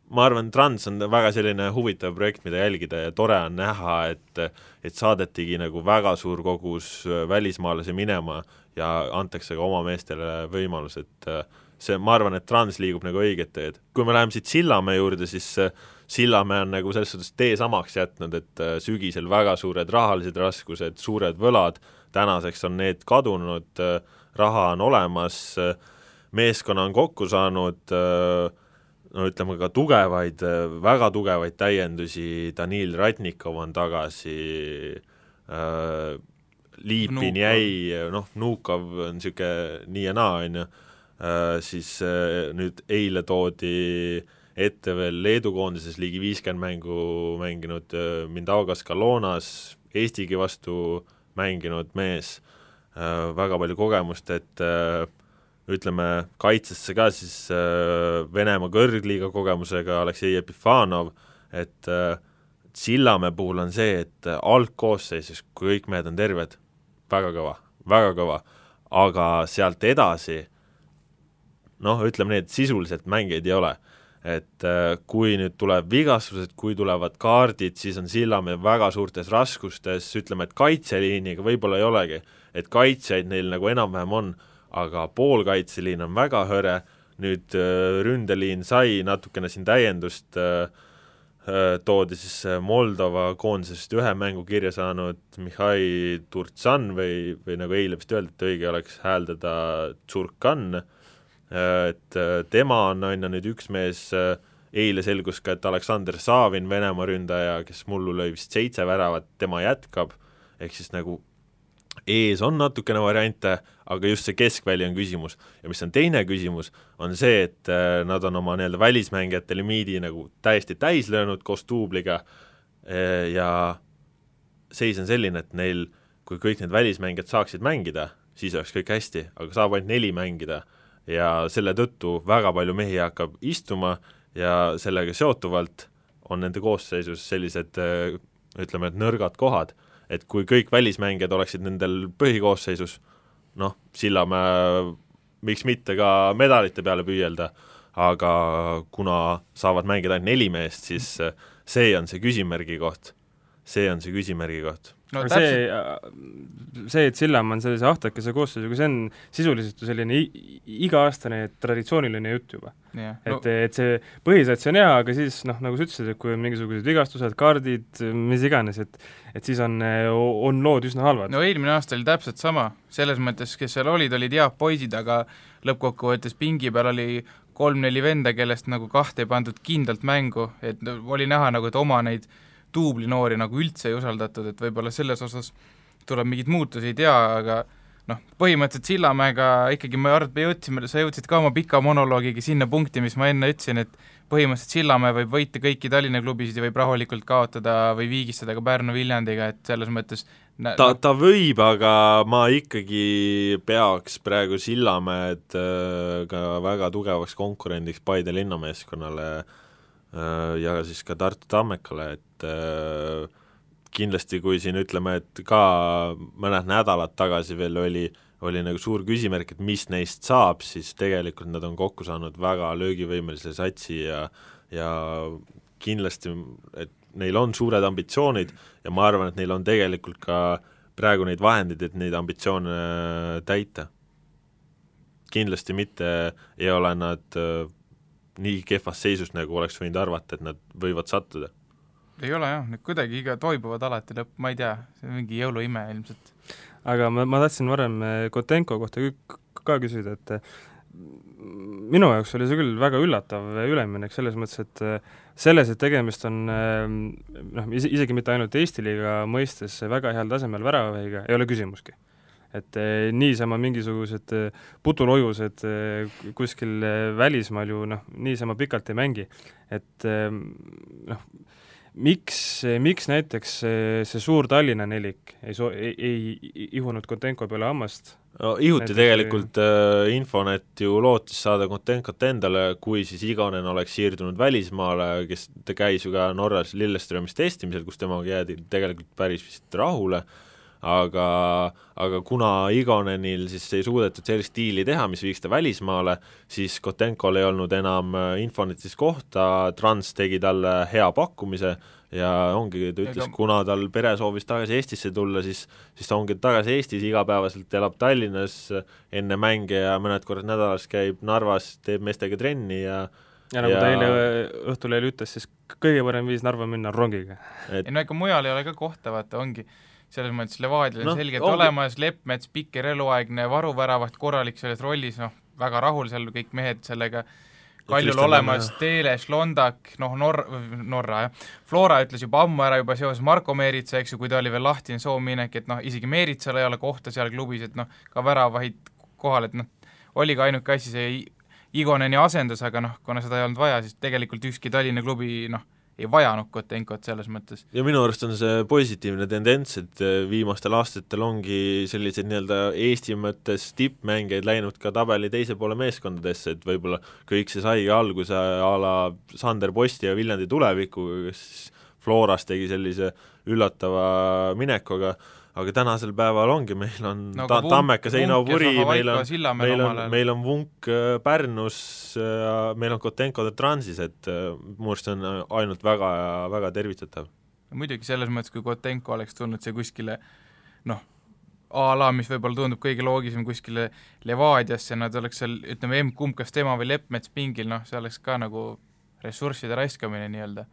ma arvan, Trans on väga selline huvitav projekt, mida jälgida ja tore on näha, et et saadetigi nagu väga suur kogus äh, välismaalasi minema ja antakse ka oma meestele võimalus, et äh, see, ma arvan, et Trans liigub nagu õiget teed. kui me läheme siit Sillamäe juurde, siis äh, Sillamäe on nagu selles suhtes tee samaks jätnud, et äh, sügisel väga suured rahalised raskused, suured võlad, tänaseks on need kadunud, raha on olemas, meeskonna on kokku saanud, no ütleme ka tugevaid, väga tugevaid täiendusi, Danil Ratnikov on tagasi äh,, Liipin jäi, noh, Vnukov on niisugune nii ja naa, on ju, siis äh, nüüd eile toodi ette veel Leedu koondises ligi viiskümmend mängu mänginud äh, Mindaugas Kalonas, Eestigi vastu mänginud mees, väga palju kogemust, et äh, ütleme, kaitsesse ka siis äh, Venemaa kõrgliiga kogemusega Aleksei Epifanov, et äh, Sillamäe puhul on see, et äh, algkoosseisus, kui kõik mehed on terved, väga kõva, väga kõva, aga sealt edasi noh, ütleme nii, et sisuliselt mängijaid ei ole. et kui nüüd tuleb vigastused, kui tulevad kaardid, siis on Sillamäe väga suurtes raskustes, ütleme, et kaitseliiniga võib-olla ei olegi, et kaitsjaid neil nagu enam-vähem on, aga poolkaitseliin on väga hõre, nüüd äh, ründeliin sai natukene siin täiendust äh, äh, toodi siis Moldova koondisest ühe mängu kirja saanud Mihhail Turtsan või, või nagu eile vist öeldi, et õige oleks hääldada Tsurkan, et tema on, on ju nüüd üks mees eile selgus ka, et Aleksander Savin, Venemaa ründaja, kes mullu lõi vist seitse väravat, tema jätkab, ehk siis nagu ees on natukene variante, aga just see keskväli on küsimus. ja mis on teine küsimus, on see, et äh, nad on oma nii-öelda välismängijate limiidi nagu täiesti täis löönud koos duubliga äh, ja seis on selline, et neil, kui kõik need välismängijad saaksid mängida, siis oleks kõik hästi, aga saab ainult neli mängida ja selle tõttu väga palju mehi hakkab istuma ja sellega seotuvalt on nende koosseisus sellised äh, ütleme, et nõrgad kohad et kui kõik välismängijad oleksid nendel põhikoosseisus, noh, Sillamäe miks mitte ka medalite peale püüelda, aga kuna saavad mängida ainult neli meest, siis see on see küsimärgi koht. see on see küsimärgi koht no aga see, see, et Sillamäe on sellise ahtakese koosseisuga, see on sisuliselt ju selline iga-aastane traditsiooniline jutt juba yeah.. No. et, et see põhisats on hea, aga siis noh, nagu sa ütlesid, et kui on mingisugused vigastused, kaardid, mis iganes, et et siis on, on lood üsna halvad. no eelmine aasta oli täpselt sama, selles mõttes, kes seal olid, olid head poisid, aga lõppkokkuvõttes pingi peal oli kolm-neli venda, kellest nagu kahte ei pandud kindlalt mängu, et oli näha nagu, et oma neid duublinoori nagu üldse ei usaldatud, et võib-olla selles osas tuleb mingeid muutusi, ei tea, aga noh, põhimõtteliselt Sillamäega ikkagi me arv-, jõudsime, sa jõudsid ka oma pika monoloogiga sinna punkti, mis ma enne ütlesin, et põhimõtteliselt Sillamäe võib võita kõiki Tallinna klubisid ja võib rahulikult kaotada või viigistada ka Pärnu Viljandiga, et selles mõttes ta, ta võib, aga ma ikkagi peaks praegu Sillamäed äh, ka väga tugevaks konkurendiks Paide linnameeskonnale Äh, ja siis ka Tartu Tammekale, et äh, kindlasti kui siin ütleme, et ka mõned nädalad tagasi veel oli, oli nagu suur küsimärk, et mis neist saab, siis tegelikult nad on kokku saanud väga löögivõimelise satsi ja ja kindlasti, et neil on suured ambitsioonid ja ma arvan, et neil on tegelikult ka praegu neid vahendeid, et neid ambitsioone täita. kindlasti mitte ei ole nad nii kehvas seisus, nagu oleks võinud arvata, et nad võivad sattuda. Ei ole jah, need kuidagi iga toibuvad alati lõpp, ma ei tea, see on mingi jõuluime ilmselt. aga ma, ma tahtsin varem eh, Kotenko kohta ka küsida, et eh, minu jaoks oli see küll väga üllatav üleminek selles mõttes, et eh, selles, et tegemist on noh, isegi mitte ainult Eesti liiga mõistes väga heal tasemel väravahiga, ei ole küsimuski et niisama mingisugused putulojused kuskil välismaal ju noh, niisama pikalt ei mängi. et noh, miks, miks näiteks see suur Tallinna nelik ei so-, ei, ei ihunud Kotenko peale hammast? no ihuti näiteks tegelikult äh, Infonet ju lootis saada Kotenkot endale, kui siis Igonen oleks siirdunud välismaale, kes, ta käis ju ka Norras Lilleströmis testimisel, kus temaga jäädi tegelikult päris vist rahule äh,, aga, aga kuna Igonenil siis ei suudetud sellist diili teha, mis viiks ta välismaale, siis Kotenkol ei olnud enam äh, Infonetis kohta, Trans tegi talle hea pakkumise ja ongi, ta ütles, kuna tal pere soovis tagasi Eestisse tulla, siis, siis ta ongi tagasi Eestis, igapäevaselt elab Tallinnas enne mänge ja mõned korrad nädalas käib Narvas, teeb meestega trenni ja ja nagu ja... ta eile Õhtulehel ütles, siis kõige parem viis Narva minna on rongiga. et ei no ega mujal ei ole ka kohta, vaata, ongi selles mõttes Levadial on no, selgelt ongi. olemas, Leppmets, Pikker, eluaegne varuväravat, korralik selles rollis, noh, väga rahul seal kõik mehed sellega, Kaljul olemas, Teles, Londak, noh, Nor-, Norra jah, Flora ütles juba ammu ära juba seoses Marko Meeritsa, eks ju, kui ta oli veel lahtine soominek, et noh, isegi Meeritsal ei ole kohta seal klubis, et noh, ka väravahid kohal, et noh, oli ka ainuke asi see Igoneni asendus, aga noh, kuna seda ei olnud vaja, siis tegelikult ükski Tallinna klubi noh, ei vajanud Kotenkot selles mõttes. ja minu arust on see positiivne tendents, et äh, viimastel aastatel ongi selliseid nii-öelda Eesti mõttes tippmängijaid läinud ka tabeli teise poole meeskondadesse, et võib-olla kõik see saigi alguse a la Sander Posti ja Viljandi tulevikuga, kes Floras tegi sellise üllatava minekuga, aga tänasel päeval ongi, meil on no, ta-, Tammekas, Einau Puri, meil on, meil on, meil on Vunk äh, Pärnus, äh, meil on Kotenko Transis, et äh, minu arust see on ainult väga, väga tervitatav. muidugi selles mõttes, kui Kotenko oleks tulnud siia kuskile noh, a la, mis võib-olla tundub kõige loogilisem kuskile Levadiasse, nad oleks seal, ütleme, emb-kumb, kas tema või Leppmets pingil, noh, see oleks ka nagu ressursside raiskamine nii-öelda.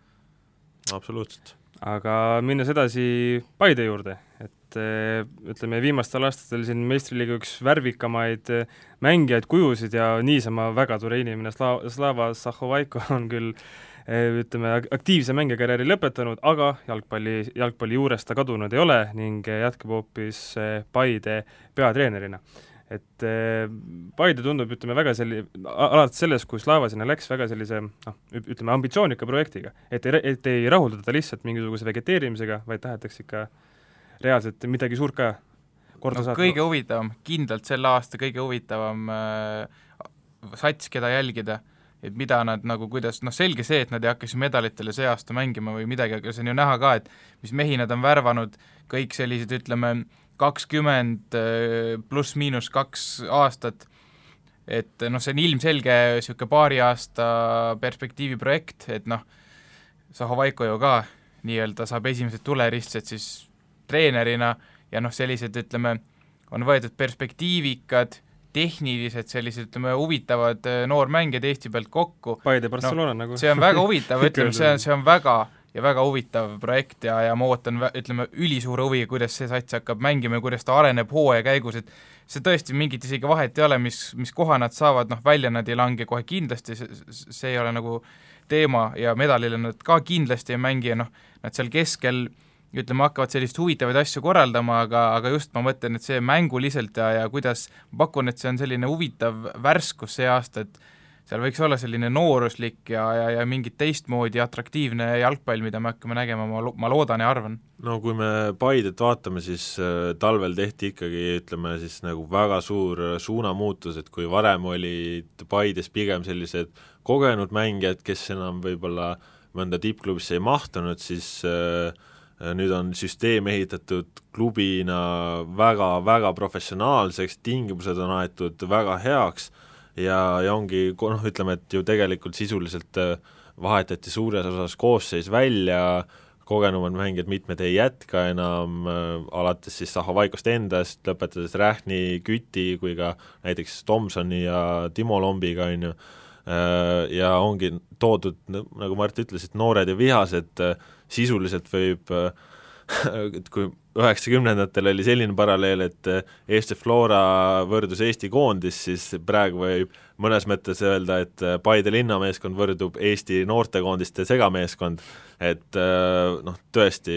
absoluutselt. aga minnes edasi Paide juurde, et eh, ütleme, viimastel aastatel siin meistriliiga üks värvikamaid eh, mängijaid, kujusid ja niisama väga tore inimene, Sla-, Slava Zahhovaiko [laughs] on küll ütleme, aktiivse mängijakarjääri lõpetanud, aga jalgpalli, jalgpalli juurest ta kadunud ei ole ning jätkab hoopis Paide peatreenerina et Paide tundub, ütleme, väga selli-, alates sellest, kui Slava sinna läks, väga sellise noh, ütleme ambitsioonika projektiga. et ei, et ei rahuldata lihtsalt mingisuguse vegeteerimisega, vaid tahetakse ikka reaalselt midagi suurt ka korda no, saata. kõige huvitavam, kindlalt selle aasta kõige huvitavam äh, sats, keda jälgida, et mida nad nagu, kuidas, noh selge see, et nad ei hakka siis medalitele see aasta mängima või midagi, aga see on ju näha ka, et mis mehi nad on värvanud, kõik sellised, ütleme, kakskümmend äh, pluss-miinus kaks aastat, et noh, see on ilmselge niisugune paari aasta perspektiivi projekt, et noh, Zaho Vaiko ju ka nii-öelda saab esimesed tuleristsed siis treenerina ja noh, sellised ütleme, on võetud perspektiivikad, tehnilised sellised, ütleme, huvitavad äh, noormängijad Eesti pealt kokku. Paide Barcelona no, nagu. see on väga huvitav [laughs] ütleme, see on, see on väga ja väga huvitav projekt ja, ja ma ootan, ütleme, ülisuure huviga, kuidas see sats hakkab mängima ja kuidas ta areneb hooaja käigus, et see tõesti mingit isegi vahet ei ole, mis, mis koha nad saavad, noh, välja nad ei lange kohe kindlasti, see, see ei ole nagu teema ja medalile nad ka kindlasti ei mängi ja noh, nad seal keskel äh, ütleme, hakkavad selliseid huvitavaid asju korraldama, aga, aga just ma mõtlen, et see mänguliselt ja, ja kuidas, ma pakun, et see on selline huvitav värskus see aasta, et seal võiks olla selline nooruslik ja, ja, ja mingit teistmoodi atraktiivne jalgpall, mida me hakkame nägema, ma, ma loodan ja arvan. no kui me Paidet vaatame, siis äh, talvel tehti ikkagi, ütleme siis nagu väga suur suunamuutus, et kui varem olid Paides pigem sellised kogenud mängijad, kes enam võib-olla mõnda tippklubisse ei mahtunud, siis äh, nüüd on süsteem ehitatud klubina väga-väga professionaalseks, tingimused on aetud väga heaks ja, ja ongi noh, ütleme, et ju tegelikult sisuliselt äh, vahetati suures osas koosseis välja, kogenumad mängijad mitmed ei jätka enam äh,, alates siis Zahhovaikost endast, lõpetades Rähni, Küti kui ka näiteks Tomsoni ja Timo Lombiga, on ju. Äh,, ja ongi toodud, nagu Mart ütles, et noored ja vihased äh, sisuliselt võib [laughs] et kui üheksakümnendatel oli selline paralleel, et Eesti Flora võrdus Eesti koondis, siis praegu võib mõnes mõttes öelda, et Paide linnameeskond võrdub Eesti noortekoondiste segameeskond, et noh, tõesti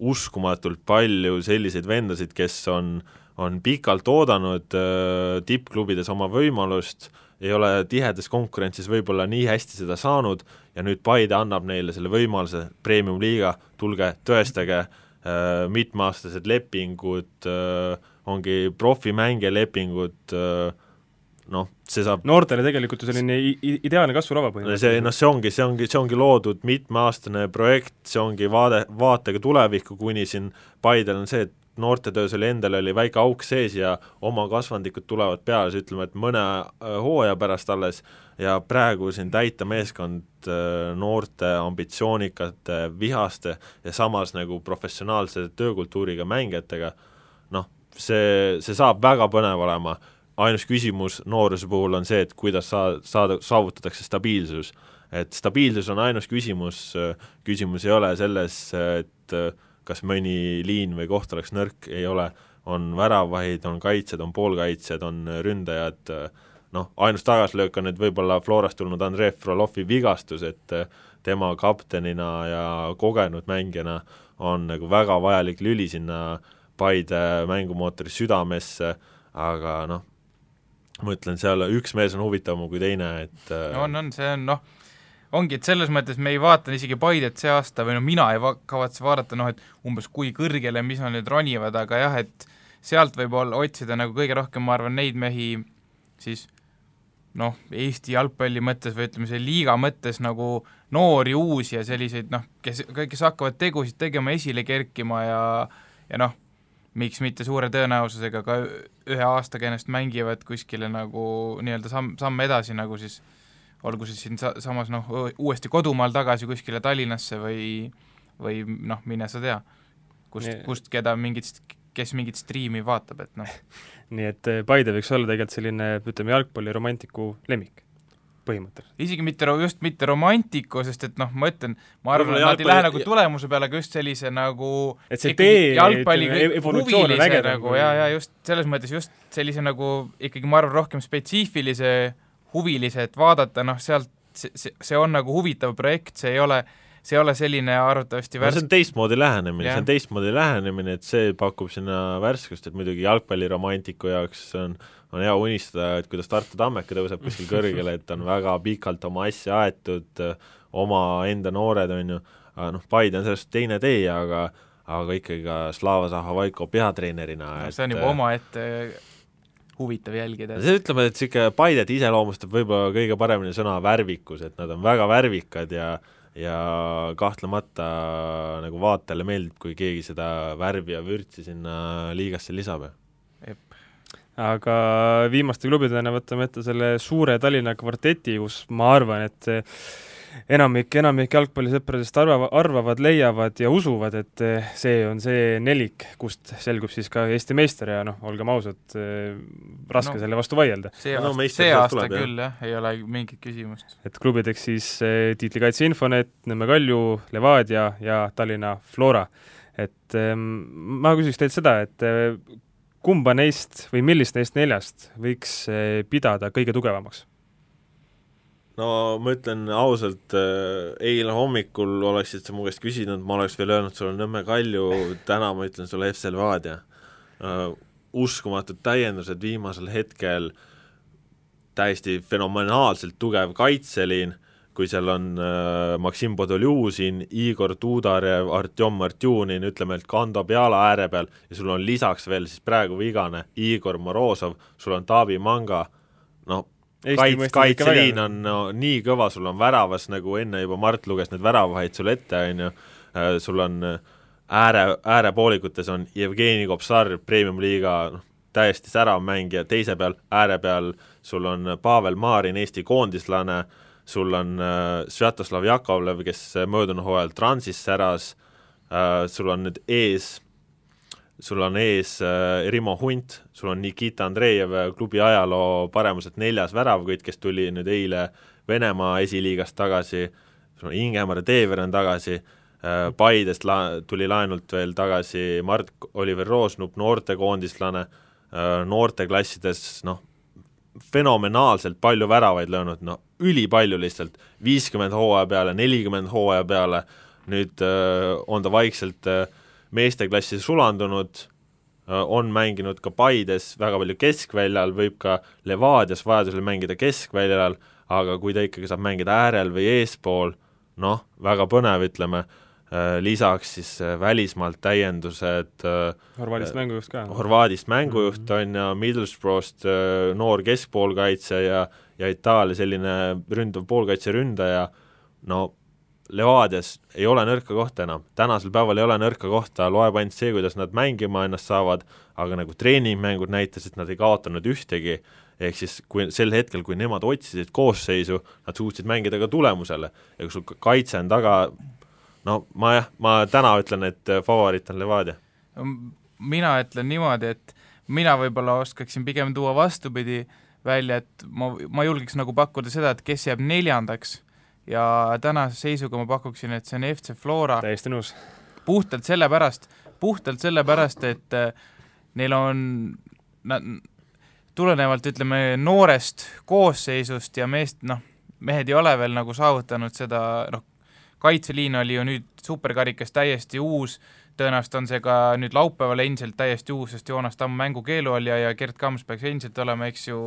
uskumatult palju selliseid vendasid, kes on, on pikalt oodanud tippklubides oma võimalust, ei ole tihedas konkurentsis võib-olla nii hästi seda saanud ja nüüd Paide annab neile selle võimaluse, premium-liiga, tulge, tõestage äh,, mitmeaastased lepingud äh,, ongi profimängija lepingud äh,, noh, see saab noortele tegelikult ju selline ideaalne kasvurava põhimõtteliselt. see, noh, see ongi, see ongi, see ongi loodud mitmeaastane projekt, see ongi vaade, vaatega tulevikku, kuni siin Paidel on see, et noortetöös oli endal oli väike auk sees ja oma kasvandikud tulevad peale, siis ütleme, et mõne äh, hooaja pärast alles ja praegu siin täita meeskond äh, noorte ambitsioonikate, vihaste ja samas nagu professionaalse töökultuuriga mängijatega, noh, see, see saab väga põnev olema, ainus küsimus nooruse puhul on see, et kuidas saa-, saada, saavutatakse stabiilsus. et stabiilsus on ainus küsimus, küsimus ei ole selles, et kas mõni liin või koht oleks nõrk, ei ole, on väravaid, on kaitsjad, on poolkaitsjad, on ründajad, noh, ainus tagasilöök on nüüd võib-olla Florast tulnud Andrei Frolovi vigastus, et tema kaptenina ja kogenud mängijana on nagu väga vajalik lüli sinna Paide mängumootori südamesse, aga noh, ma ütlen, seal üks mees on huvitavam kui teine, et on, on, see on noh, ongi, et selles mõttes me ei vaata isegi Paidet see aasta või no mina ei va-, kavatse vaadata noh, et umbes kui kõrgele, mis nad nüüd ronivad, aga jah, et sealt võib-olla otsida nagu kõige rohkem, ma arvan, neid mehi siis noh, Eesti jalgpalli mõttes või ütleme, selle liiga mõttes nagu noori, uusi ja selliseid noh, kes, kes hakkavad tegusid tegema, esile kerkima ja ja noh, miks mitte suure tõenäosusega ka ühe aastaga ennast mängivad kuskile nagu nii-öelda samm, samm edasi nagu siis olgu siis siin sa-, samas noh, uuesti kodumaal tagasi kuskile Tallinnasse või või noh, mine sa tea, kust, kust keda mingit, kes mingit striimi vaatab, et noh. [laughs] Nii et eh, Paide võiks olla tegelikult selline, ütleme, jalgpalliromantiku lemmik põhimõtteliselt. isegi mitte, just mitte romantiku, sest et noh, ma ütlen, ma arvan, et nad ei lähe nagu tulemuse peale, aga just sellise nagu et see tee, jalgpalli huvilise nagu ja, ja just selles mõttes just sellise nagu ikkagi ma arvan, rohkem spetsiifilise huvilised vaadata, noh sealt, see, see, see on nagu huvitav projekt, see ei ole see ei ole selline arvatavasti no see on teistmoodi lähenemine, see on teistmoodi lähenemine, et see pakub sinna värskust, et muidugi jalgpalliromantiku jaoks on on hea unistada, et kuidas Tartu Tammeka tõuseb kuskil [laughs] kõrgele, et on väga pikalt oma asja aetud, omaenda noored, on ju, noh, Paide on sellest teine tee, aga aga ikkagi ka Slava Zahhovaiko peatreenerina no, et see on juba omaette huvitav jälgida. see ütleme, et niisugune Paidet iseloomustab võib-olla kõige paremini sõna värvikus, et nad on väga värvikad ja ja kahtlemata nagu vaatajale meeldib, kui keegi seda värvi ja vürtsi sinna liigasse lisab aga viimaste klubidena võtame ette selle suure Tallinna kvarteti, kus ma arvan, et enamik, enamik jalgpallisõpradest arvava, arvavad, leiavad ja usuvad, et see on see nelik, kust selgub siis ka Eesti meister ja noh, olgem ausad, raske no, selle vastu vaielda. see aasta no,, see aasta tuleb, küll jah, ei ole mingit küsimust. et klubideks siis eh, tiitlikaitse Infonet, Nõmme Kalju, Levadia ja Tallinna Flora. et ehm, ma küsiks teilt seda, et eh, kumba neist või millist neist neljast võiks eh, pidada kõige tugevamaks? No ma ütlen ausalt, eh, eile hommikul oleksid sa mu käest küsinud, ma oleks veel öelnud sulle Nõmme Kalju, täna ma ütlen sulle FC Levadia uh,. uskumatud täiendused viimasel hetkel, täiesti fenomenaalselt tugev kaitseliin kui seal on äh, Maksim Podoljuzin, Igor Tudarev, Artjom Martjunin, ütleme, et Kando Peala ääre peal ja sul on lisaks veel siis praegu vigane Igor Morozov, sul on Taavi Manga, no kaits-, kaitseliin on no, nii kõva, sul on väravas, nagu enne juba Mart luges need väravavaid sulle ette, on ju, äh, sul on äh, ääre, äärepoolikutes on Jevgeni Kopsar, premium-liiga noh, täiesti särav mängija, teise peal, ääre peal sul on Pavel Marin, Eesti koondislane äh,, sul on äh, Svjatoslav Jakovlev, kes möödunud hooajal Transis säras äh,, sul on nüüd ees, sul on ees äh, Rimo Hunt, sul on Nikita Andreev, klubi ajaloo paremuselt neljas väravkütt, kes tuli nüüd eile Venemaa esiliigast tagasi, sul on Ingemar Teever on tagasi. Äh,, Paidest la-, tuli laenult veel tagasi Mart-Oliver Roosnup, noortekoondislane. Äh,, noorteklassides noh, fenomenaalselt palju väravaid löönud, no ülipalju lihtsalt, viiskümmend hooaja peale, nelikümmend hooaja peale, nüüd äh, on ta vaikselt äh, meesteklassi sulandunud äh,, on mänginud ka Paides väga palju keskväljal, võib ka Levadias vajadusel mängida keskväljal, aga kui ta ikkagi saab mängida äärel või eespool, noh, väga põnev, ütleme Äh, lisaks siis äh, välismaalt täiendused Horvaadist mängujuht ka. Horvaadist mängujuht mm -hmm. on ja Middlesbrough'st noor keskpoolkaitse ja ja Itaalia selline ründav poolkaitseründaja, no Levadias ei ole nõrka kohta enam, tänasel päeval ei ole nõrka kohta, loeb ainult see, kuidas nad mängima ennast saavad, aga nagu treeningmängud näitasid, nad ei kaotanud ühtegi, ehk siis kui sel hetkel, kui nemad otsisid koosseisu, nad suutsid mängida ka tulemusele. Ja kui sul kaitse on taga no ma jah, ma täna ütlen, et äh, favoriit on Levadia. mina ütlen niimoodi, et mina võib-olla oskaksin pigem tuua vastupidi välja, et ma, ma julgeks nagu pakkuda seda, et kes jääb neljandaks ja tänase seisuga ma pakuksin, et see on FC Flora. täiesti nõus. puhtalt sellepärast, puhtalt sellepärast, et äh, neil on, nad, tulenevalt ütleme noorest koosseisust ja meest, noh, mehed ei ole veel nagu saavutanud seda, noh, kaitseliin oli ju nüüd superkarikas täiesti uus, tõenäoliselt on see ka nüüd laupäeval endiselt täiesti uus, sest Joonas Tamm mängukeelu all ja, ja Gerd Kams peaks endiselt olema, eks ju,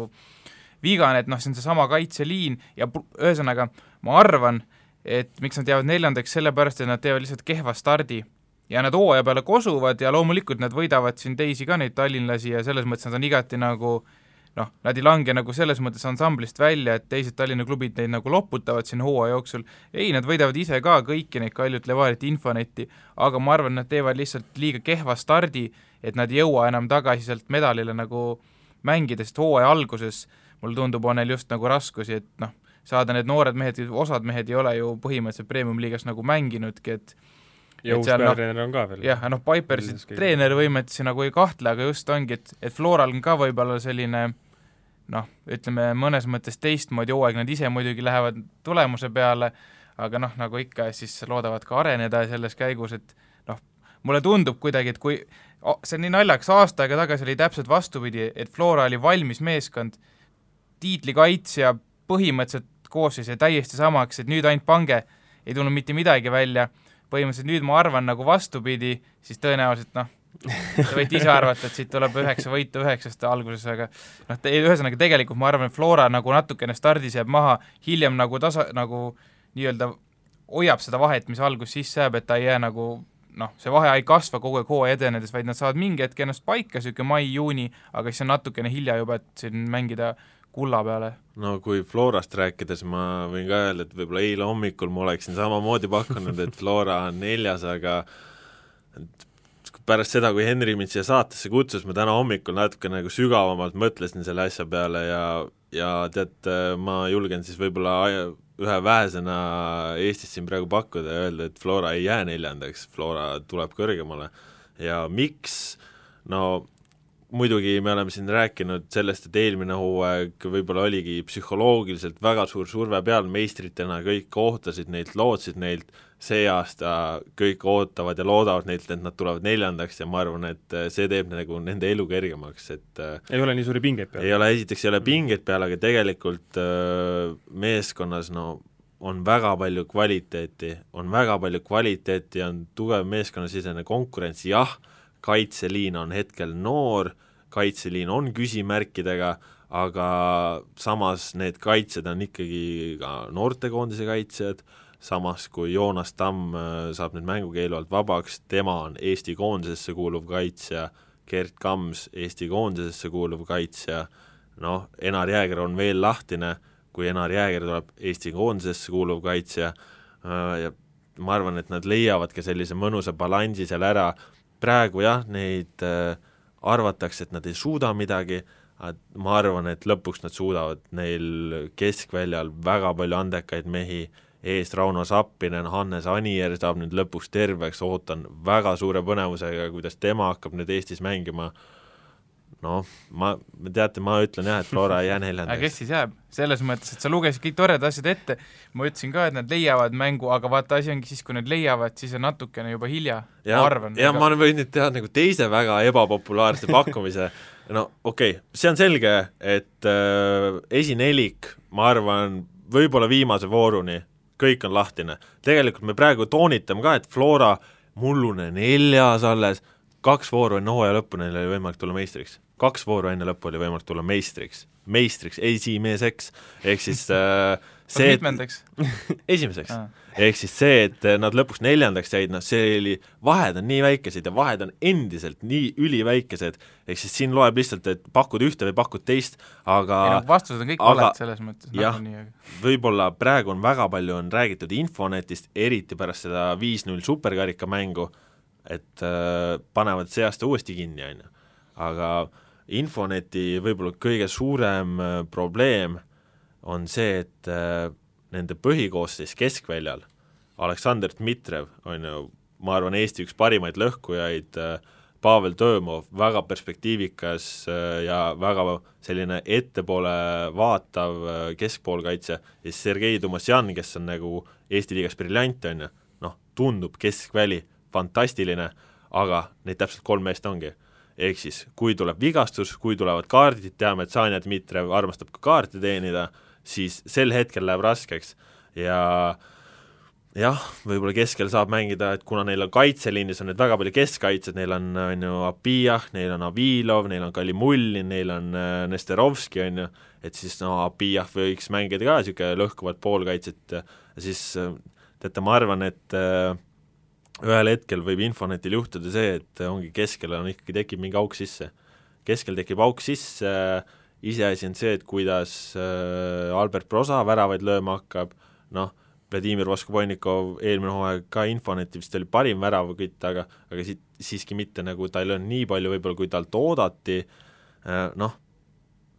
vigane, et noh, see on seesama kaitseliin ja ühesõnaga, ma arvan, et miks nad jäävad neljandaks, sellepärast et nad teevad lihtsalt kehva stardi. Ja nad hooaja peale kosuvad ja loomulikult nad võidavad siin teisi ka, neid tallinlasi ja selles mõttes nad on igati nagu äh, noh, nad ei lange nagu selles mõttes ansamblist välja, et teised Tallinna klubid neid nagu loputavad siin hooaja jooksul, ei, nad võidavad ise ka kõiki neid Kaljut, Levarit, Infonetti, aga ma arvan, nad teevad lihtsalt liiga kehva stardi, et nad ei jõua enam tagasi sealt medalile nagu mängida, sest hooaja alguses mulle tundub, on neil just nagu raskusi, et noh, saada need noored mehed, osad mehed ei ole ju põhimõtteliselt Premium-liigas nagu mänginudki, et ja uus peatreener no, on ka veel. jah, noh, Pipersi treenerivõimetusi nagu ei kahtle, aga just ongi, et, et Floral on ka võib-olla selline noh, ütleme mõnes mõttes teistmoodi hooaeg, nad ise muidugi lähevad tulemuse peale, aga noh, nagu ikka, siis loodavad ka areneda selles käigus, et noh, mulle tundub kuidagi, et kui see on nii naljakas, aasta aega tagasi oli täpselt vastupidi, et Flora oli valmis meeskond, tiitlikaitsja, põhimõtteliselt koosseis jäi täiesti samaks, et nüüd ainult pange, ei tulnud mitte midagi välja, põhimõtteliselt nüüd ma arvan nagu vastupidi, siis tõenäoliselt noh, te võite ise arvata, et siit tuleb üheksa võitu üheksast alguses, aga noh, te, ühesõnaga tegelikult ma arvan, et Flora nagu natukene stardis jääb maha, hiljem nagu tasa, nagu nii-öelda hoiab seda vahet, mis algus sisse jääb, et ta ei jää nagu noh, see vahe ei kasva kogu aeg hooaja edenedes, vaid nad saavad mingi hetk ennast paika, niisugune mai-juuni, aga siis on natukene hilja juba, et siin mängida kulla peale. no kui Florast rääkides ma võin ka öelda, et võib-olla eile hommikul ma oleksin samamoodi pakkunud, et Flora on neljas, aga pärast seda, kui Henri mind siia saatesse kutsus, ma täna hommikul natuke nagu sügavamalt mõtlesin selle asja peale ja, ja tead, ma julgen siis võib-olla ühe vähesena Eestis siin praegu pakkuda ja öelda, et Flora ei jää neljandaks, Flora tuleb kõrgemale. ja miks, no muidugi me oleme siin rääkinud sellest, et eelmine hooaeg võib-olla oligi psühholoogiliselt väga suur surve peal meistritena, kõik ootasid neilt, lootsid neilt, see aasta kõik ootavad ja loodavad neilt, et nad tulevad neljandaks ja ma arvan, et see teeb nagu nende elu kergemaks, et äh, ei ole nii suuri pingeid peal? ei ole, esiteks ei ole pingeid peal, aga tegelikult äh, meeskonnas no on väga palju kvaliteeti, on väga palju kvaliteeti, on tugev meeskonnasisene konkurents, jah, kaitseliin on hetkel noor, kaitseliin on küsimärkidega, aga samas need kaitsjad on ikkagi ka noortekoondise kaitsjad, samas kui Joonas Tamm äh, saab nüüd mängukeelu alt vabaks, tema on Eesti koondisesse kuuluv kaitsja, Gerd Kams Eesti koondisesse kuuluv kaitsja, noh, Enar Jääger on veel lahtine, kui Enar Jääger tuleb Eesti koondisesse kuuluv kaitsja äh, ja ma arvan, et nad leiavad ka sellise mõnusa balansi seal ära, praegu jah, neid äh, arvatakse, et nad ei suuda midagi, ma arvan, et lõpuks nad suudavad, neil keskväljal väga palju andekaid mehi, ees Rauno Sappinen, Hannes Anier saab nüüd lõpuks terveks, ootan väga suure põnevusega, kuidas tema hakkab nüüd Eestis mängima noh, ma, teate, ma ütlen jah, et Flora ei jää neljandaks. aga kes siis jääb? selles mõttes, et sa lugesid kõik toredad asjad ette, ma ütlesin ka, et nad leiavad mängu, aga vaata, asi ongi siis, kui nad leiavad, siis on natukene juba hilja, ma arvan. ja ma võin nüüd teha nagu teise väga ebapopulaarse pakkumise, no okei okay,, see on selge, et äh, esinelik, ma arvan, võib-olla viimase vooruni, kõik on lahtine. tegelikult me praegu toonitame ka, et Flora mullune neljas alles, kaks vooru enne hooaja lõppu neil oli võimalik tulla meistriks kaks vooru enne lõppu oli võimalik tulla meistriks, meistriks, esimeseks, ehk siis [laughs] äh, see mitmendaks. [laughs] Esimeseks. Ah.. ehk siis see, et nad lõpuks neljandaks jäid, noh see oli, vahed on nii väikesed ja vahed on endiselt nii üliväikesed, ehk siis siin loeb lihtsalt, et pakud ühte või pakud teist, aga ei noh, vastused on kõik valed selles mõttes jah nagu, võib-olla praegu on väga palju, on räägitud Infonetist, eriti pärast seda viis-null superkarika mängu, et äh, panevad see aasta uuesti kinni, on ju. aga äh, Infoneti võib-olla kõige suurem äh, probleem on see, et äh, nende põhikoosseis keskväljal, Aleksandr Dmitrijev on ju, ma arvan, Eesti üks parimaid lõhkujaid, äh, Pavel Tõõmov, väga perspektiivikas ja väga selline ettepoole vaatav keskpoolkaitse, ja siis Sergei Dumasjan, kes on nagu Eesti liigas briljant, on ju, noh, tundub keskväli, fantastiline, aga neid täpselt kolm meest ongi ehk siis kui tuleb vigastus, kui tulevad kaardid, teame, et Sanja Dmitrijev armastab ka kaarte teenida, siis sel hetkel läheb raskeks. Ja jah, võib-olla keskel saab mängida, et kuna neil on kaitseliinis on nüüd väga palju keskkaitsjad, neil on, on ju Abijah, neil on Avilov, neil on Kalimullin, neil on äh, Nesterovski, on ju, et siis no Abijah võiks mängida ka niisugune lõhkuvat poolkaitset, siis äh, teate, ma arvan, et äh, ühel hetkel võib Infonetil juhtuda see, et ongi keskel on ikkagi, tekib mingi auk sisse. keskel tekib auk sisse, iseasi on see, et kuidas äh, Albert Prosa väravaid lööma hakkab, noh, Vladimir Voskobonnikov eelmine hooaeg ka Infoneti vist oli parim väravakütt, aga aga siit siiski mitte nagu ta ei löönud nii palju võib-olla, kui talt oodati, äh, noh,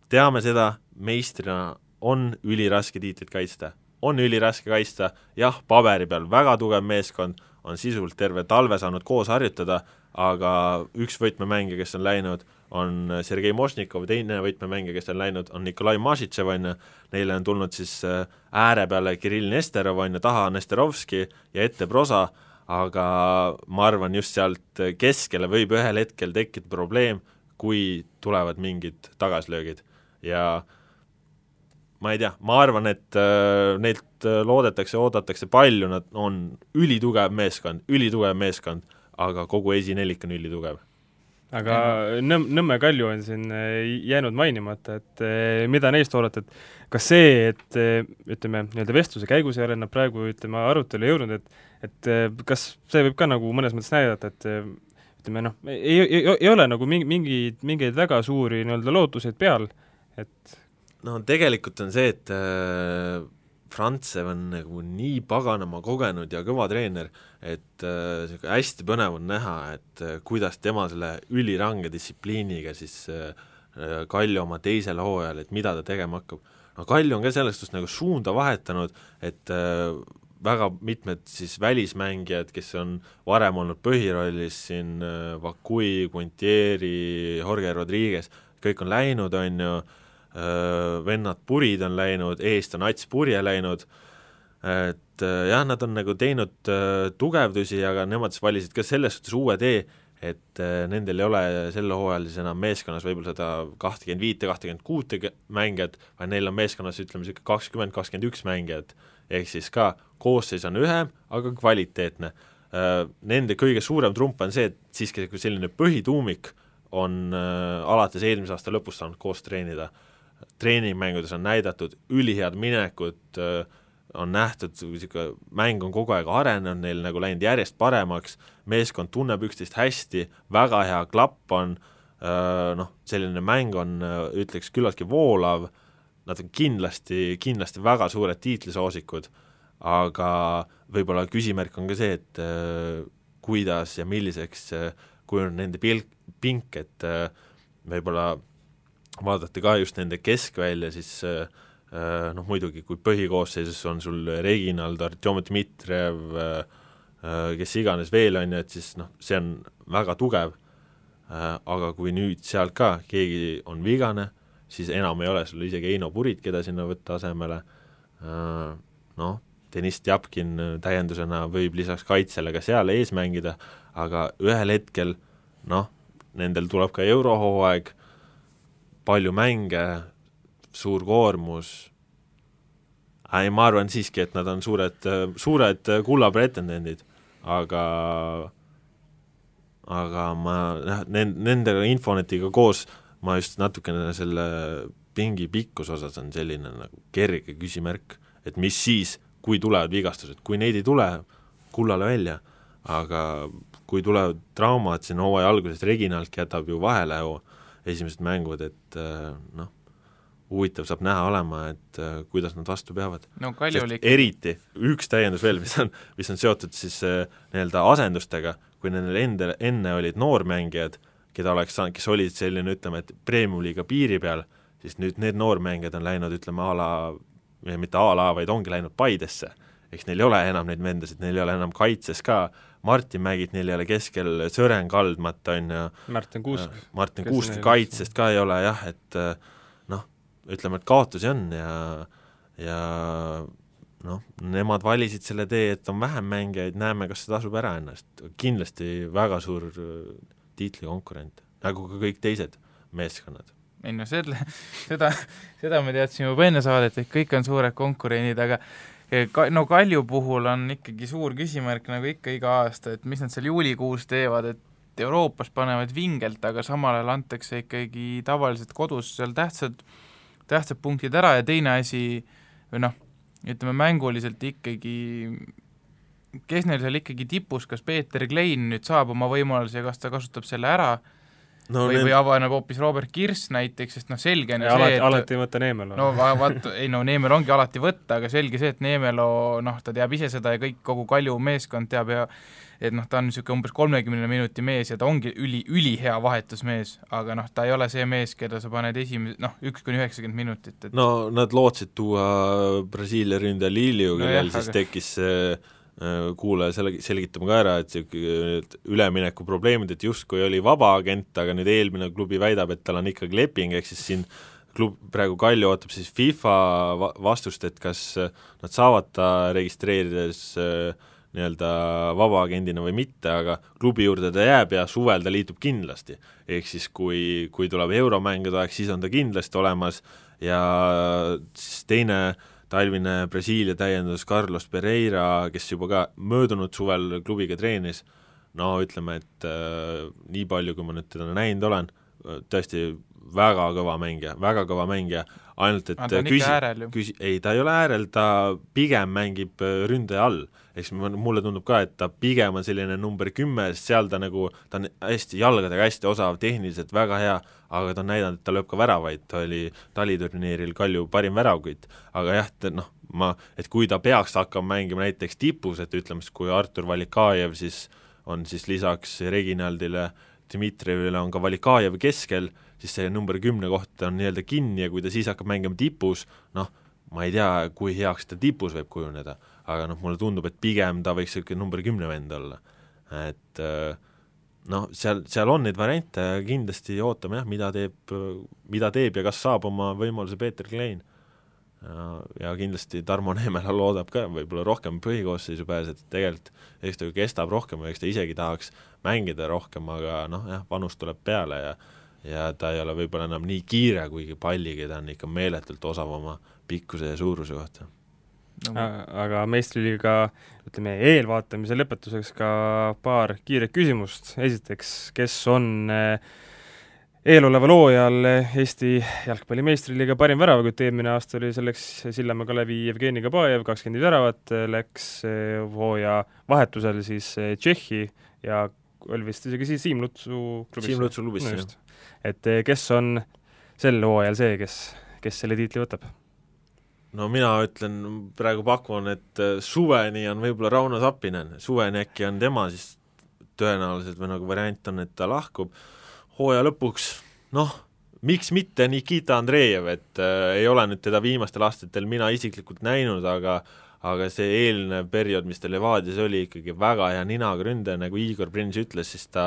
teame seda, meistrina on üliraske tiitlit kaitsta, on üliraske kaitsta, jah, paberi peal väga tugev meeskond, on sisuliselt terve talve saanud koos harjutada, aga üks võtmemängija, kes on läinud, on Sergei Mošnikov, teine võtmemängija, kes on läinud, on Nikolai Mašitšev, on ju, neile on tulnud siis äh, ääre peale Kirill Nesterov, on ju, taha Nesterovski ja ette Prosa, aga ma arvan, just sealt keskele võib ühel hetkel tekkida probleem, kui tulevad mingid tagasilöögid. Ja ma ei tea, ma arvan, et äh, neilt äh, loodetakse, oodatakse palju, nad on ülitugev meeskond, ülitugev meeskond, aga kogu esinelik on ülitugev. Aga Nõmm, Nõmme Kalju on siin äh, jäänud mainimata, et äh, mida neist oodata, et kas see, et ütleme, nii-öelda vestluse käigus ei ole nad praegu, ütleme, arutelu jõudnud, et et kas see võib ka nagu mõnes mõttes näidata, et ütleme noh, ei, ei, ei ole nagu mingi, mingeid, mingeid väga suuri nii-öelda lootuseid peal, et no tegelikult on see, et äh, Frantsev on nagu nii paganama kogenud ja kõva treener, et niisugune äh, hästi põnev on näha, et äh, kuidas tema selle ülirange distsipliiniga siis äh, äh, Kalju oma teisel hooajal, et mida ta tegema hakkab. no Kalju on ka selles suhtes nagu suunda vahetanud, et äh, väga mitmed siis välismängijad, kes on varem olnud põhirollis siin äh,, Vakui, Guintieri, Jorge Rodriguez, kõik on läinud, on ju, vennad Purid on läinud, eest on Ats Purje läinud, et jah, nad on nagu teinud tugevdusi, aga nemad siis valisid ka selles suhtes uue tee, et nendel ei ole sel hooajal siis enam meeskonnas võib-olla seda kahtekümmend viite, kahtekümmend kuute mängijat, vaid neil on meeskonnas ütleme, niisugune kakskümmend, kakskümmend üks mängijat, ehk siis ka koosseis on ühem, aga kvaliteetne. Nende kõige suurem trump on see, et siiski selline põhituumik on alates eelmise aasta lõpust saanud koos treenida treeningmängudes on näidatud ülihead minekut, äh, on nähtud, niisugune mäng on kogu aeg arenenud, neil nagu läinud järjest paremaks, meeskond tunneb üksteist hästi, väga hea klapp on, äh, noh, selline mäng on, äh, ütleks, küllaltki voolav, nad on kindlasti, kindlasti väga suured tiitlisoosikud, aga võib-olla küsimärk on ka see, et kuidas ja milliseks kujuneb nende pilk, pink, et võib-olla vaadati ka just nende keskvälja, siis äh, äh, noh, muidugi kui põhikoosseisus on sul Reginald, Artjom Dmitrijev, äh, kes iganes veel, on ju, et siis noh, see on väga tugev, aga kui nüüd sealt ka keegi on vigane, siis enam ei ole sul isegi Heino Purit, keda sinna võtta asemele, noh, Deniss Tjapkin täiendusena võib lisaks kaitsele ka seal ees mängida, aga ühel hetkel noh, nendel tuleb ka eurohooaeg, palju mänge, suur koormus, ei, ma arvan siiski, et nad on suured, suured kulla pretendendid, aga aga ma nend-, nende Infonetiga koos ma just natukene selle pingi pikkuse osas on selline nagu kerge küsimärk, et mis siis, kui tulevad vigastused, kui neid ei tule, kullale välja, aga kui tulevad traumad siin hooaja alguses, Reginaldki jätab ju vahele ju esimesed mängud, et äh, noh, huvitav saab näha olema, et äh, kuidas nad vastu peavad. no Kalju oli eriti, üks täiendus veel, mis on, mis on seotud siis äh, nii-öelda asendustega, kui nendel endal, enne olid noormängijad, keda oleks saanud, kes olid selline, ütleme, et premium-liiga piiri peal, siis nüüd need noormängijad on läinud, ütleme, a la, mitte a la, vaid ongi läinud Paidesse. eks neil ei ole enam neid vendasid, neil ei ole enam kaitses ka Martin Mägit, neil ei ole keskel Sõren Kaldmat, on ju, Martin Kuusk. Äh, Martin Kuusk kaitsest ka ei ole jah, et äh, noh, ütleme, et kaotusi on ja ja noh, nemad valisid selle tee, et on vähem mängijaid, näeme, kas see tasub ära ennast. kindlasti väga suur äh, tiitlikonkurent, nagu ka kõik teised meeskonnad ei no selle, seda, seda me teadsime juba enne saadet, et kõik on suured konkurendid, aga no Kalju puhul on ikkagi suur küsimärk, nagu ikka iga aasta, et mis nad seal juulikuus teevad, et Euroopas panevad vingelt, aga samal ajal antakse ikkagi tavaliselt kodus seal tähtsad, tähtsad punktid ära ja teine asi, või noh, ütleme mänguliselt ikkagi, kes neil seal ikkagi tipus, kas Peeter Klein nüüd saab oma võimaluse ja kas ta kasutab selle ära, no, või need..., või avaneb hoopis Robert Kirss näiteks, sest noh, selge on ju see, et alati ei võta Neemelo. no vaat, ei no Neemelo ongi alati võtta, aga selge see, et Neemelo noh, ta teab ise seda ja kõik, kogu Kalju meeskond teab ja et noh, ta on niisugune umbes kolmekümne minuti mees ja ta ongi üli, ülihea vahetusmees, aga noh, ta ei ole see mees, keda sa paned esimese, noh, üks kuni üheksakümmend minutit, et no nad lootsid tuua Brasiilia ründaja Liliu, kellel no, siis aga... tekkis see kuulaja selg-, selgitame ka ära, et niisugune ülemineku probleemid, et justkui oli vabaagent, aga nüüd eelmine klubi väidab, et tal on ikkagi leping, ehk siis siin klub, praegu Kalju ootab siis FIFA vastust, et kas nad saavad ta registreerides äh, nii-öelda vabaagendina või mitte, aga klubi juurde ta jääb ja suvel ta liitub kindlasti. ehk siis kui, kui tuleb euromängude aeg, siis on ta kindlasti olemas, ja siis teine talvine Brasiilia täiendus Carlos Pereira, kes juba ka möödunud suvel klubiga treenis, no ütleme, et äh, nii palju, kui ma nüüd teda näinud olen, tõesti väga kõva mängija, väga kõva mängija, ainult et aga ta on küsi-, ikka äärel ju. küsi-, ei, ta ei ole äärel, ta pigem mängib äh, ründaja all. eks mulle tundub ka, et ta pigem on selline number kümme, sest seal ta nagu, ta on hästi jalgadega hästi osav, tehniliselt väga hea, aga ta on näidanud, et ta lööb ka väravaid, ta oli taliturniiril Kalju parim väravkütt. aga jah, et noh, ma, et kui ta peaks hakkama mängima näiteks tipus, et ütleme siis, kui Artur Valikajev siis on siis lisaks Reginaldile Dmitrijevile on ka Valikajev keskel, siis see number kümne koht on nii-öelda kinni ja kui ta siis hakkab mängima tipus, noh, ma ei tea, kui heaks ta tipus võib kujuneda, aga noh, mulle tundub, et pigem ta võiks niisugune number kümne vend olla. et noh, seal, seal on neid variante kindlasti ootame jah, mida teeb, mida teeb ja kas saab oma võimaluse Peeter Klein. ja, kindlasti Tarmo Neemela loodab ka võib-olla rohkem põhikoosseisu pääseda, tegelikult eks ta ju kestab rohkem eks ta isegi tahaks mängida rohkem, aga noh, jah, vanus tuleb peale ja ja ta ei ole võib-olla enam nii kiire, kuigi palliga ta on ikka meeletult osav oma pikkuse ja suuruse kohta aga meistriliiga ütleme, eelvaatamise lõpetuseks ka paar kiiret küsimust, esiteks, kes on eh, eeloleval hooajal Eesti jalgpalli meistriliiga parim väravakütt, eelmine aasta oli selleks Sillamäe Kalevi Jevgeni Kabajev, kakskümmend väravat, läks eh, hooaja vahetusel siis eh, Tšehhi ja oli vist isegi siis Siim Lutsu klubis. Siim Lutsu klubis, jah. Et kes on sel hooajal see, kes, kes selle tiitli võtab? no mina ütlen, praegu pakun, et äh, suveni on võib-olla Rauno Tappinen, suveni äkki on tema siis tõenäoliselt või nagu variant on, et ta lahkub, hooaja lõpuks noh, miks mitte Nikita Andreev, et äh, ei ole nüüd teda viimastel aastatel mina isiklikult näinud, aga aga see eelnev periood, mis tal Levadias oli, ikkagi väga hea ninaga ründaja, nagu Igor Prins ütles, siis ta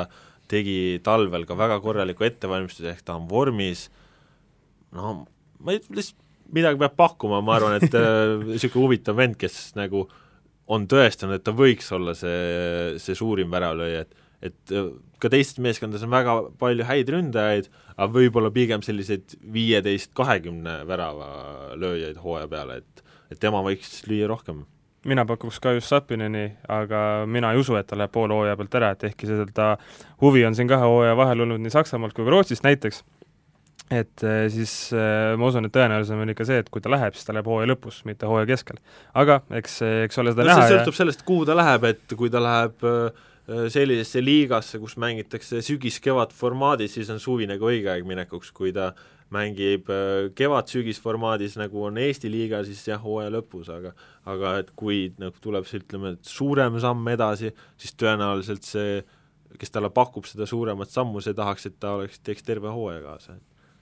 tegi talvel ka väga korraliku ettevalmistuse, ehk ta on vormis, no ma ei, lihtsalt midagi peab pakkuma, ma arvan, et niisugune äh, [laughs] huvitav vend, kes nagu on tõestanud, et ta võiks olla see, see suurim väravlööja, et et äh, ka teistes meeskondades on väga palju häid ründajaid, aga võib-olla pigem selliseid viieteist, kahekümne värava lööjaid hooaja peale, et et tema võiks lüüa rohkem mina pakuks ka just Sapineni, aga mina ei usu, et ta läheb poole hooaja pealt ära, et ehkki seda huvi on siin kahe hooaja vahel olnud nii Saksamaalt kui ka Rootsist näiteks, et äh, siis äh, ma usun, et tõenäolisem on ikka see, et kui ta läheb, siis ta läheb hooaja lõpus, mitte hooaja keskel. aga eks, eks ole seda no, näha see sõltub sellest, kuhu ta läheb, et kui ta läheb äh, sellisesse liigasse, kus mängitakse sügis-kevad formaadis, siis on suvine ka õige aeg minekuks, kui ta mängib kevad-sügis formaadis, nagu on Eesti liiga, siis jah, hooaja lõpus, aga aga et kui nagu tuleb see, ütleme, et suurem samm edasi, siis tõenäoliselt see, kes talle pakub seda suuremat sammu, see tahaks, et ta oleks, teeks terve hooaja kaasa,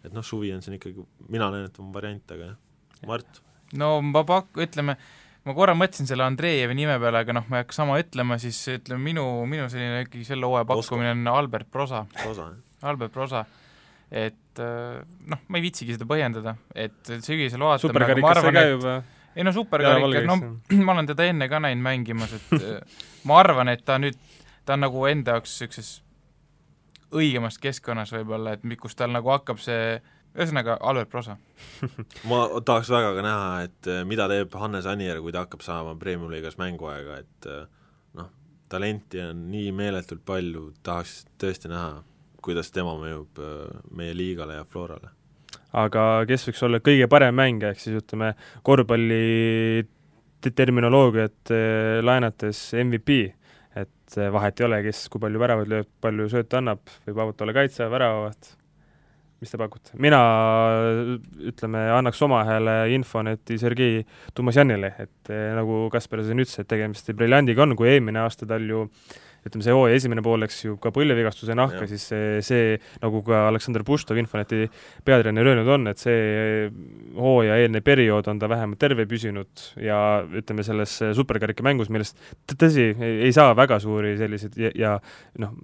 et noh, suvi on siin ikkagi, mina näen, et on variant, aga jah, Mart? no ma pak-, ütleme, ma korra mõtlesin selle Andreejevi nime peale, aga noh, ma ei hakka sama ütlema, siis ütleme, minu, minu selline ikkagi selle hooaja pakkumine on Albert Prosa. Albert Prosa. et äh, noh, ma ei viitsigi seda põhjendada, et sügisel vaatame superkarikas see käib või? ei no superkarikas, no [clears throat] ma olen teda enne ka näinud mängimas, et äh, ma arvan, et ta nüüd, ta on nagu enda jaoks niisuguses õigemas keskkonnas võib-olla, et kus tal nagu hakkab see ühesõnaga, Albert Prosa. [laughs] Ma tahaks väga ka näha, et eh, mida teeb Hannes Anier, kui ta hakkab saama Premium-liigas mänguaega, et noh, talenti on nii meeletult palju, tahaks tõesti näha, kuidas tema mõjub eh, meie liigale ja Florale. aga kes võiks olla kõige parem mängija, ehk siis ütleme, korvpalli terminoloogiat laenates MVP et vahet ei ole, kes kui palju väravaid lööb, palju sööta annab, võib vabalt olla kaitse, väravat, mis te pakute? mina ütleme, annaks oma hääle Infoneti Sergei Tumasjanile, et nagu Kaspar siin ütles, et tegemist briljandiga on, kui eelmine aasta tal ju äh, ütleme, see hooaja esimene pool läks ju ka põlvevigastuse nahka, siis see, see, nagu ka Aleksandr Puštov Infoneti peatreener öelnud on, et see hooaja eelne periood on ta vähemalt terve püsinud ja ütleme, selles superkarika mängus, millest tõsi, ei saa väga suuri selliseid ja, ja noh,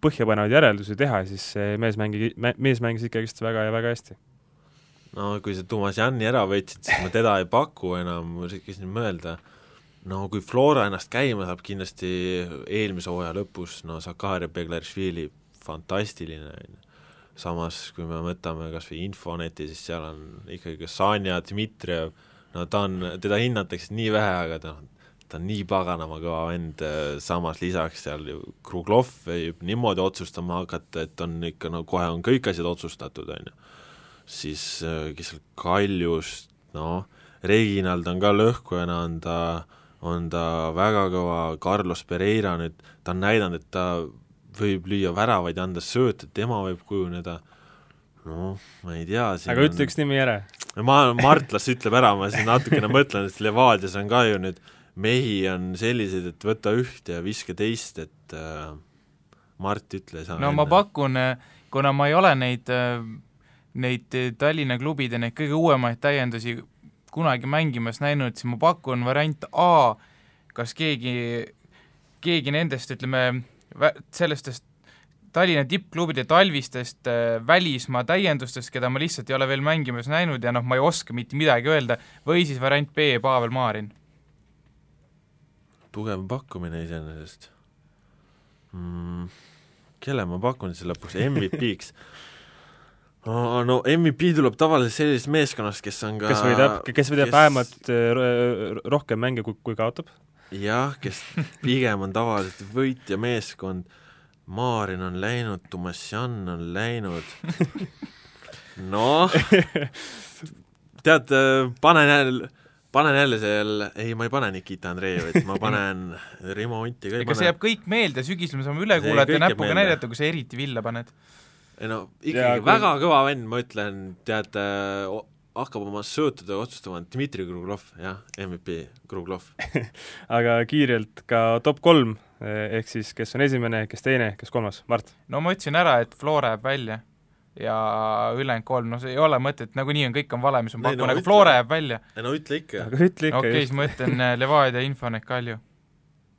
põhjapanevaid järeldusi teha, siis see mees mängi-, mees mängis ikkagist väga ja väga hästi. No kui sa Toomas Janni ära võtsid, siis ma teda ei paku enam, ma üritasin mõelda no kui Flora ennast käima saab, kindlasti eelmise hooaja lõpus, no Zakaria Beglarishvili fantastiline, on ju. samas kui me võtame kas või Infoneti, siis seal on ikkagi Sanja Dmitrijev, no ta on, teda hinnatakse nii vähe, aga ta on ta on nii paganama kõva vend, samas lisaks seal ju Kruglov võib niimoodi otsustama hakata, et on ikka no kohe on kõik asjad otsustatud, on ju. siis kes seal Kaljust, noh, Reginald on ka lõhkujana, on ta, on ta väga kõva, Carlos Pereira nüüd, ta on näidanud, et ta võib lüüa väravaid, anda sööte, tema võib kujuneda noh, ma ei tea aga ütle üks nimi ära. ma, Mart las ütleb ära, ma siin natukene mõtlen, et Levadias on ka ju nüüd mehi on selliseid, et võta ühte ja viska teist, et äh, Mart, ütle sa no enne. ma pakun, äh, kuna ma ei ole neid, äh, neid Tallinna klubide neid kõige uuemaid täiendusi kunagi mängimas näinud, siis ma pakun variant A, kas keegi, keegi nendest, ütleme, sellistest Tallinna tippklubide talvistest äh, välismaa täiendustest, keda ma lihtsalt ei ole veel mängimas näinud ja noh, ma ei oska mitte midagi öelda, või siis variant B, Pavel Maarin tugev pakkumine iseenesest mm,. kelle ma pakun siis lõpuks MVP-ks? No MVP tuleb tavaliselt sellisest meeskonnast, kes on ka kes võidab, kes võidab kes... vähemalt äh, rohkem mänge, kui, kui kaotab? jah, kes [laughs] pigem on tavaliselt võitja meeskond, Maarin on läinud, Tumasjan on läinud. [laughs] Noh, tead, panen jälle panen jälle seal, ei, ma ei pane Nikita Andreevit, ma panen [laughs] Rimo Unti ka ega see jääb kõik meelde, sügisel me saame üle kuulata ja näpuga näidata, kui sa eriti villa paned. Ei no ikkagi ja, väga kui... kõva vend, ma ütlen, tead, hakkab oma söötude otsustama Dmitri Kruglov, jah, MVP Kruglov [laughs] aga kiirelt ka top kolm, ehk siis kes on esimene, kes teine, kes kolmas, Mart? no ma ütlesin ära, et Flora jääb välja ja ülejäänud kolm, no see ei ole mõtet, nagunii on, kõik on vale, mis ma pakun, no, aga Flora jääb välja. no ütle ikka. aga ütle ikka okei okay,, siis ma ütlen äh, Levadia, Infonet, Kalju.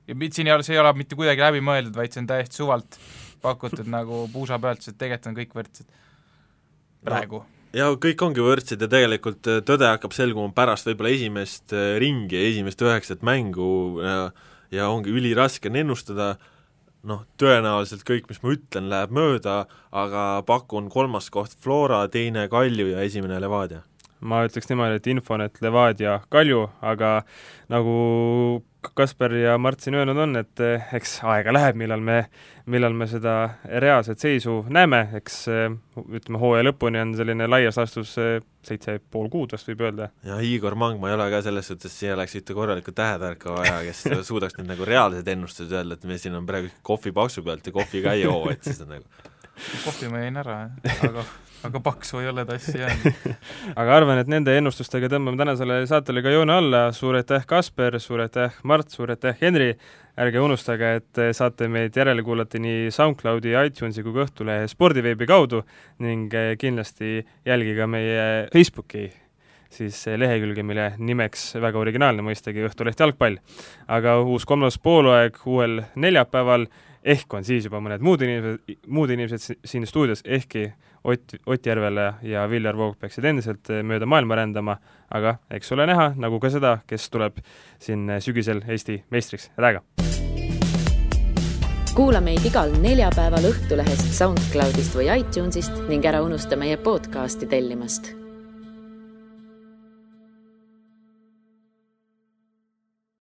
ja siin ei ole, see ei ole mitte kuidagi läbimõeldud, vaid see on täiesti suvalt pakutud nagu puusa pealt, sest tegelikult on kõik võrdsed. praegu no ja kõik ongi võrdsed ja tegelikult äh, tõde hakkab selguma pärast võib-olla esimest äh, ringi, esimest üheksat mängu ja, ja ongi üliraske on ennustada, noh, tõenäoliselt kõik, mis ma ütlen, läheb mööda, aga pakun kolmas koht Flora, teine Kalju ja esimene Levadia. ma ütleks niimoodi, et Infonet, Levadia, Kalju, aga nagu Kasper ja Mart siin öelnud on, et eh, eks aega läheb, millal me, millal me seda reaalset seisu näeme, eks eh, ütleme, hooaja lõpuni on selline laias laastus eh, seitse pool kuud vast võib öelda. ja Igor Mangma ei ole ka selles suhtes, siia oleks ühte korralikku tähetarka vaja, kes [laughs] suudaks nüüd nagu reaalsed ennustused öelda, et me siin on praegu kohvi paksu pealt ja kohvi ka ei joo, et siis on nagu kohvi ma jõin ära, [laughs] aga aga paksu ei ole tassi jäänud. [laughs] Aga arvan, et nende ennustustega tõmbame tänasele saatele ka joone alla, suur aitäh, Kasper, suur aitäh, Mart, suur aitäh, Henri, ärge unustage, et saate meid järele kuulata nii SoundCloudi, iTunesi kui ka Õhtulehe spordiveebi kaudu ning kindlasti jälgige meie Facebooki siis lehekülge, mille nimeks väga originaalne mõistagi Õhtuleht jalgpall. aga uus kolmas poolaeg uuel neljapäeval ehk on siis juba mõned muud inimesed, muud inimesed siin stuudios, ehkki Ott, Ott Järvele ja Viljar Voog peaksid endiselt eh, mööda maailma rändama, aga eks ole näha, nagu ka seda, kes tuleb siin eh, sügisel Eesti meistriks, head aega! kuula meid igal neljapäeval Õhtulehest, SoundCloudist või iTunesist ning ära unusta meie podcasti tellimast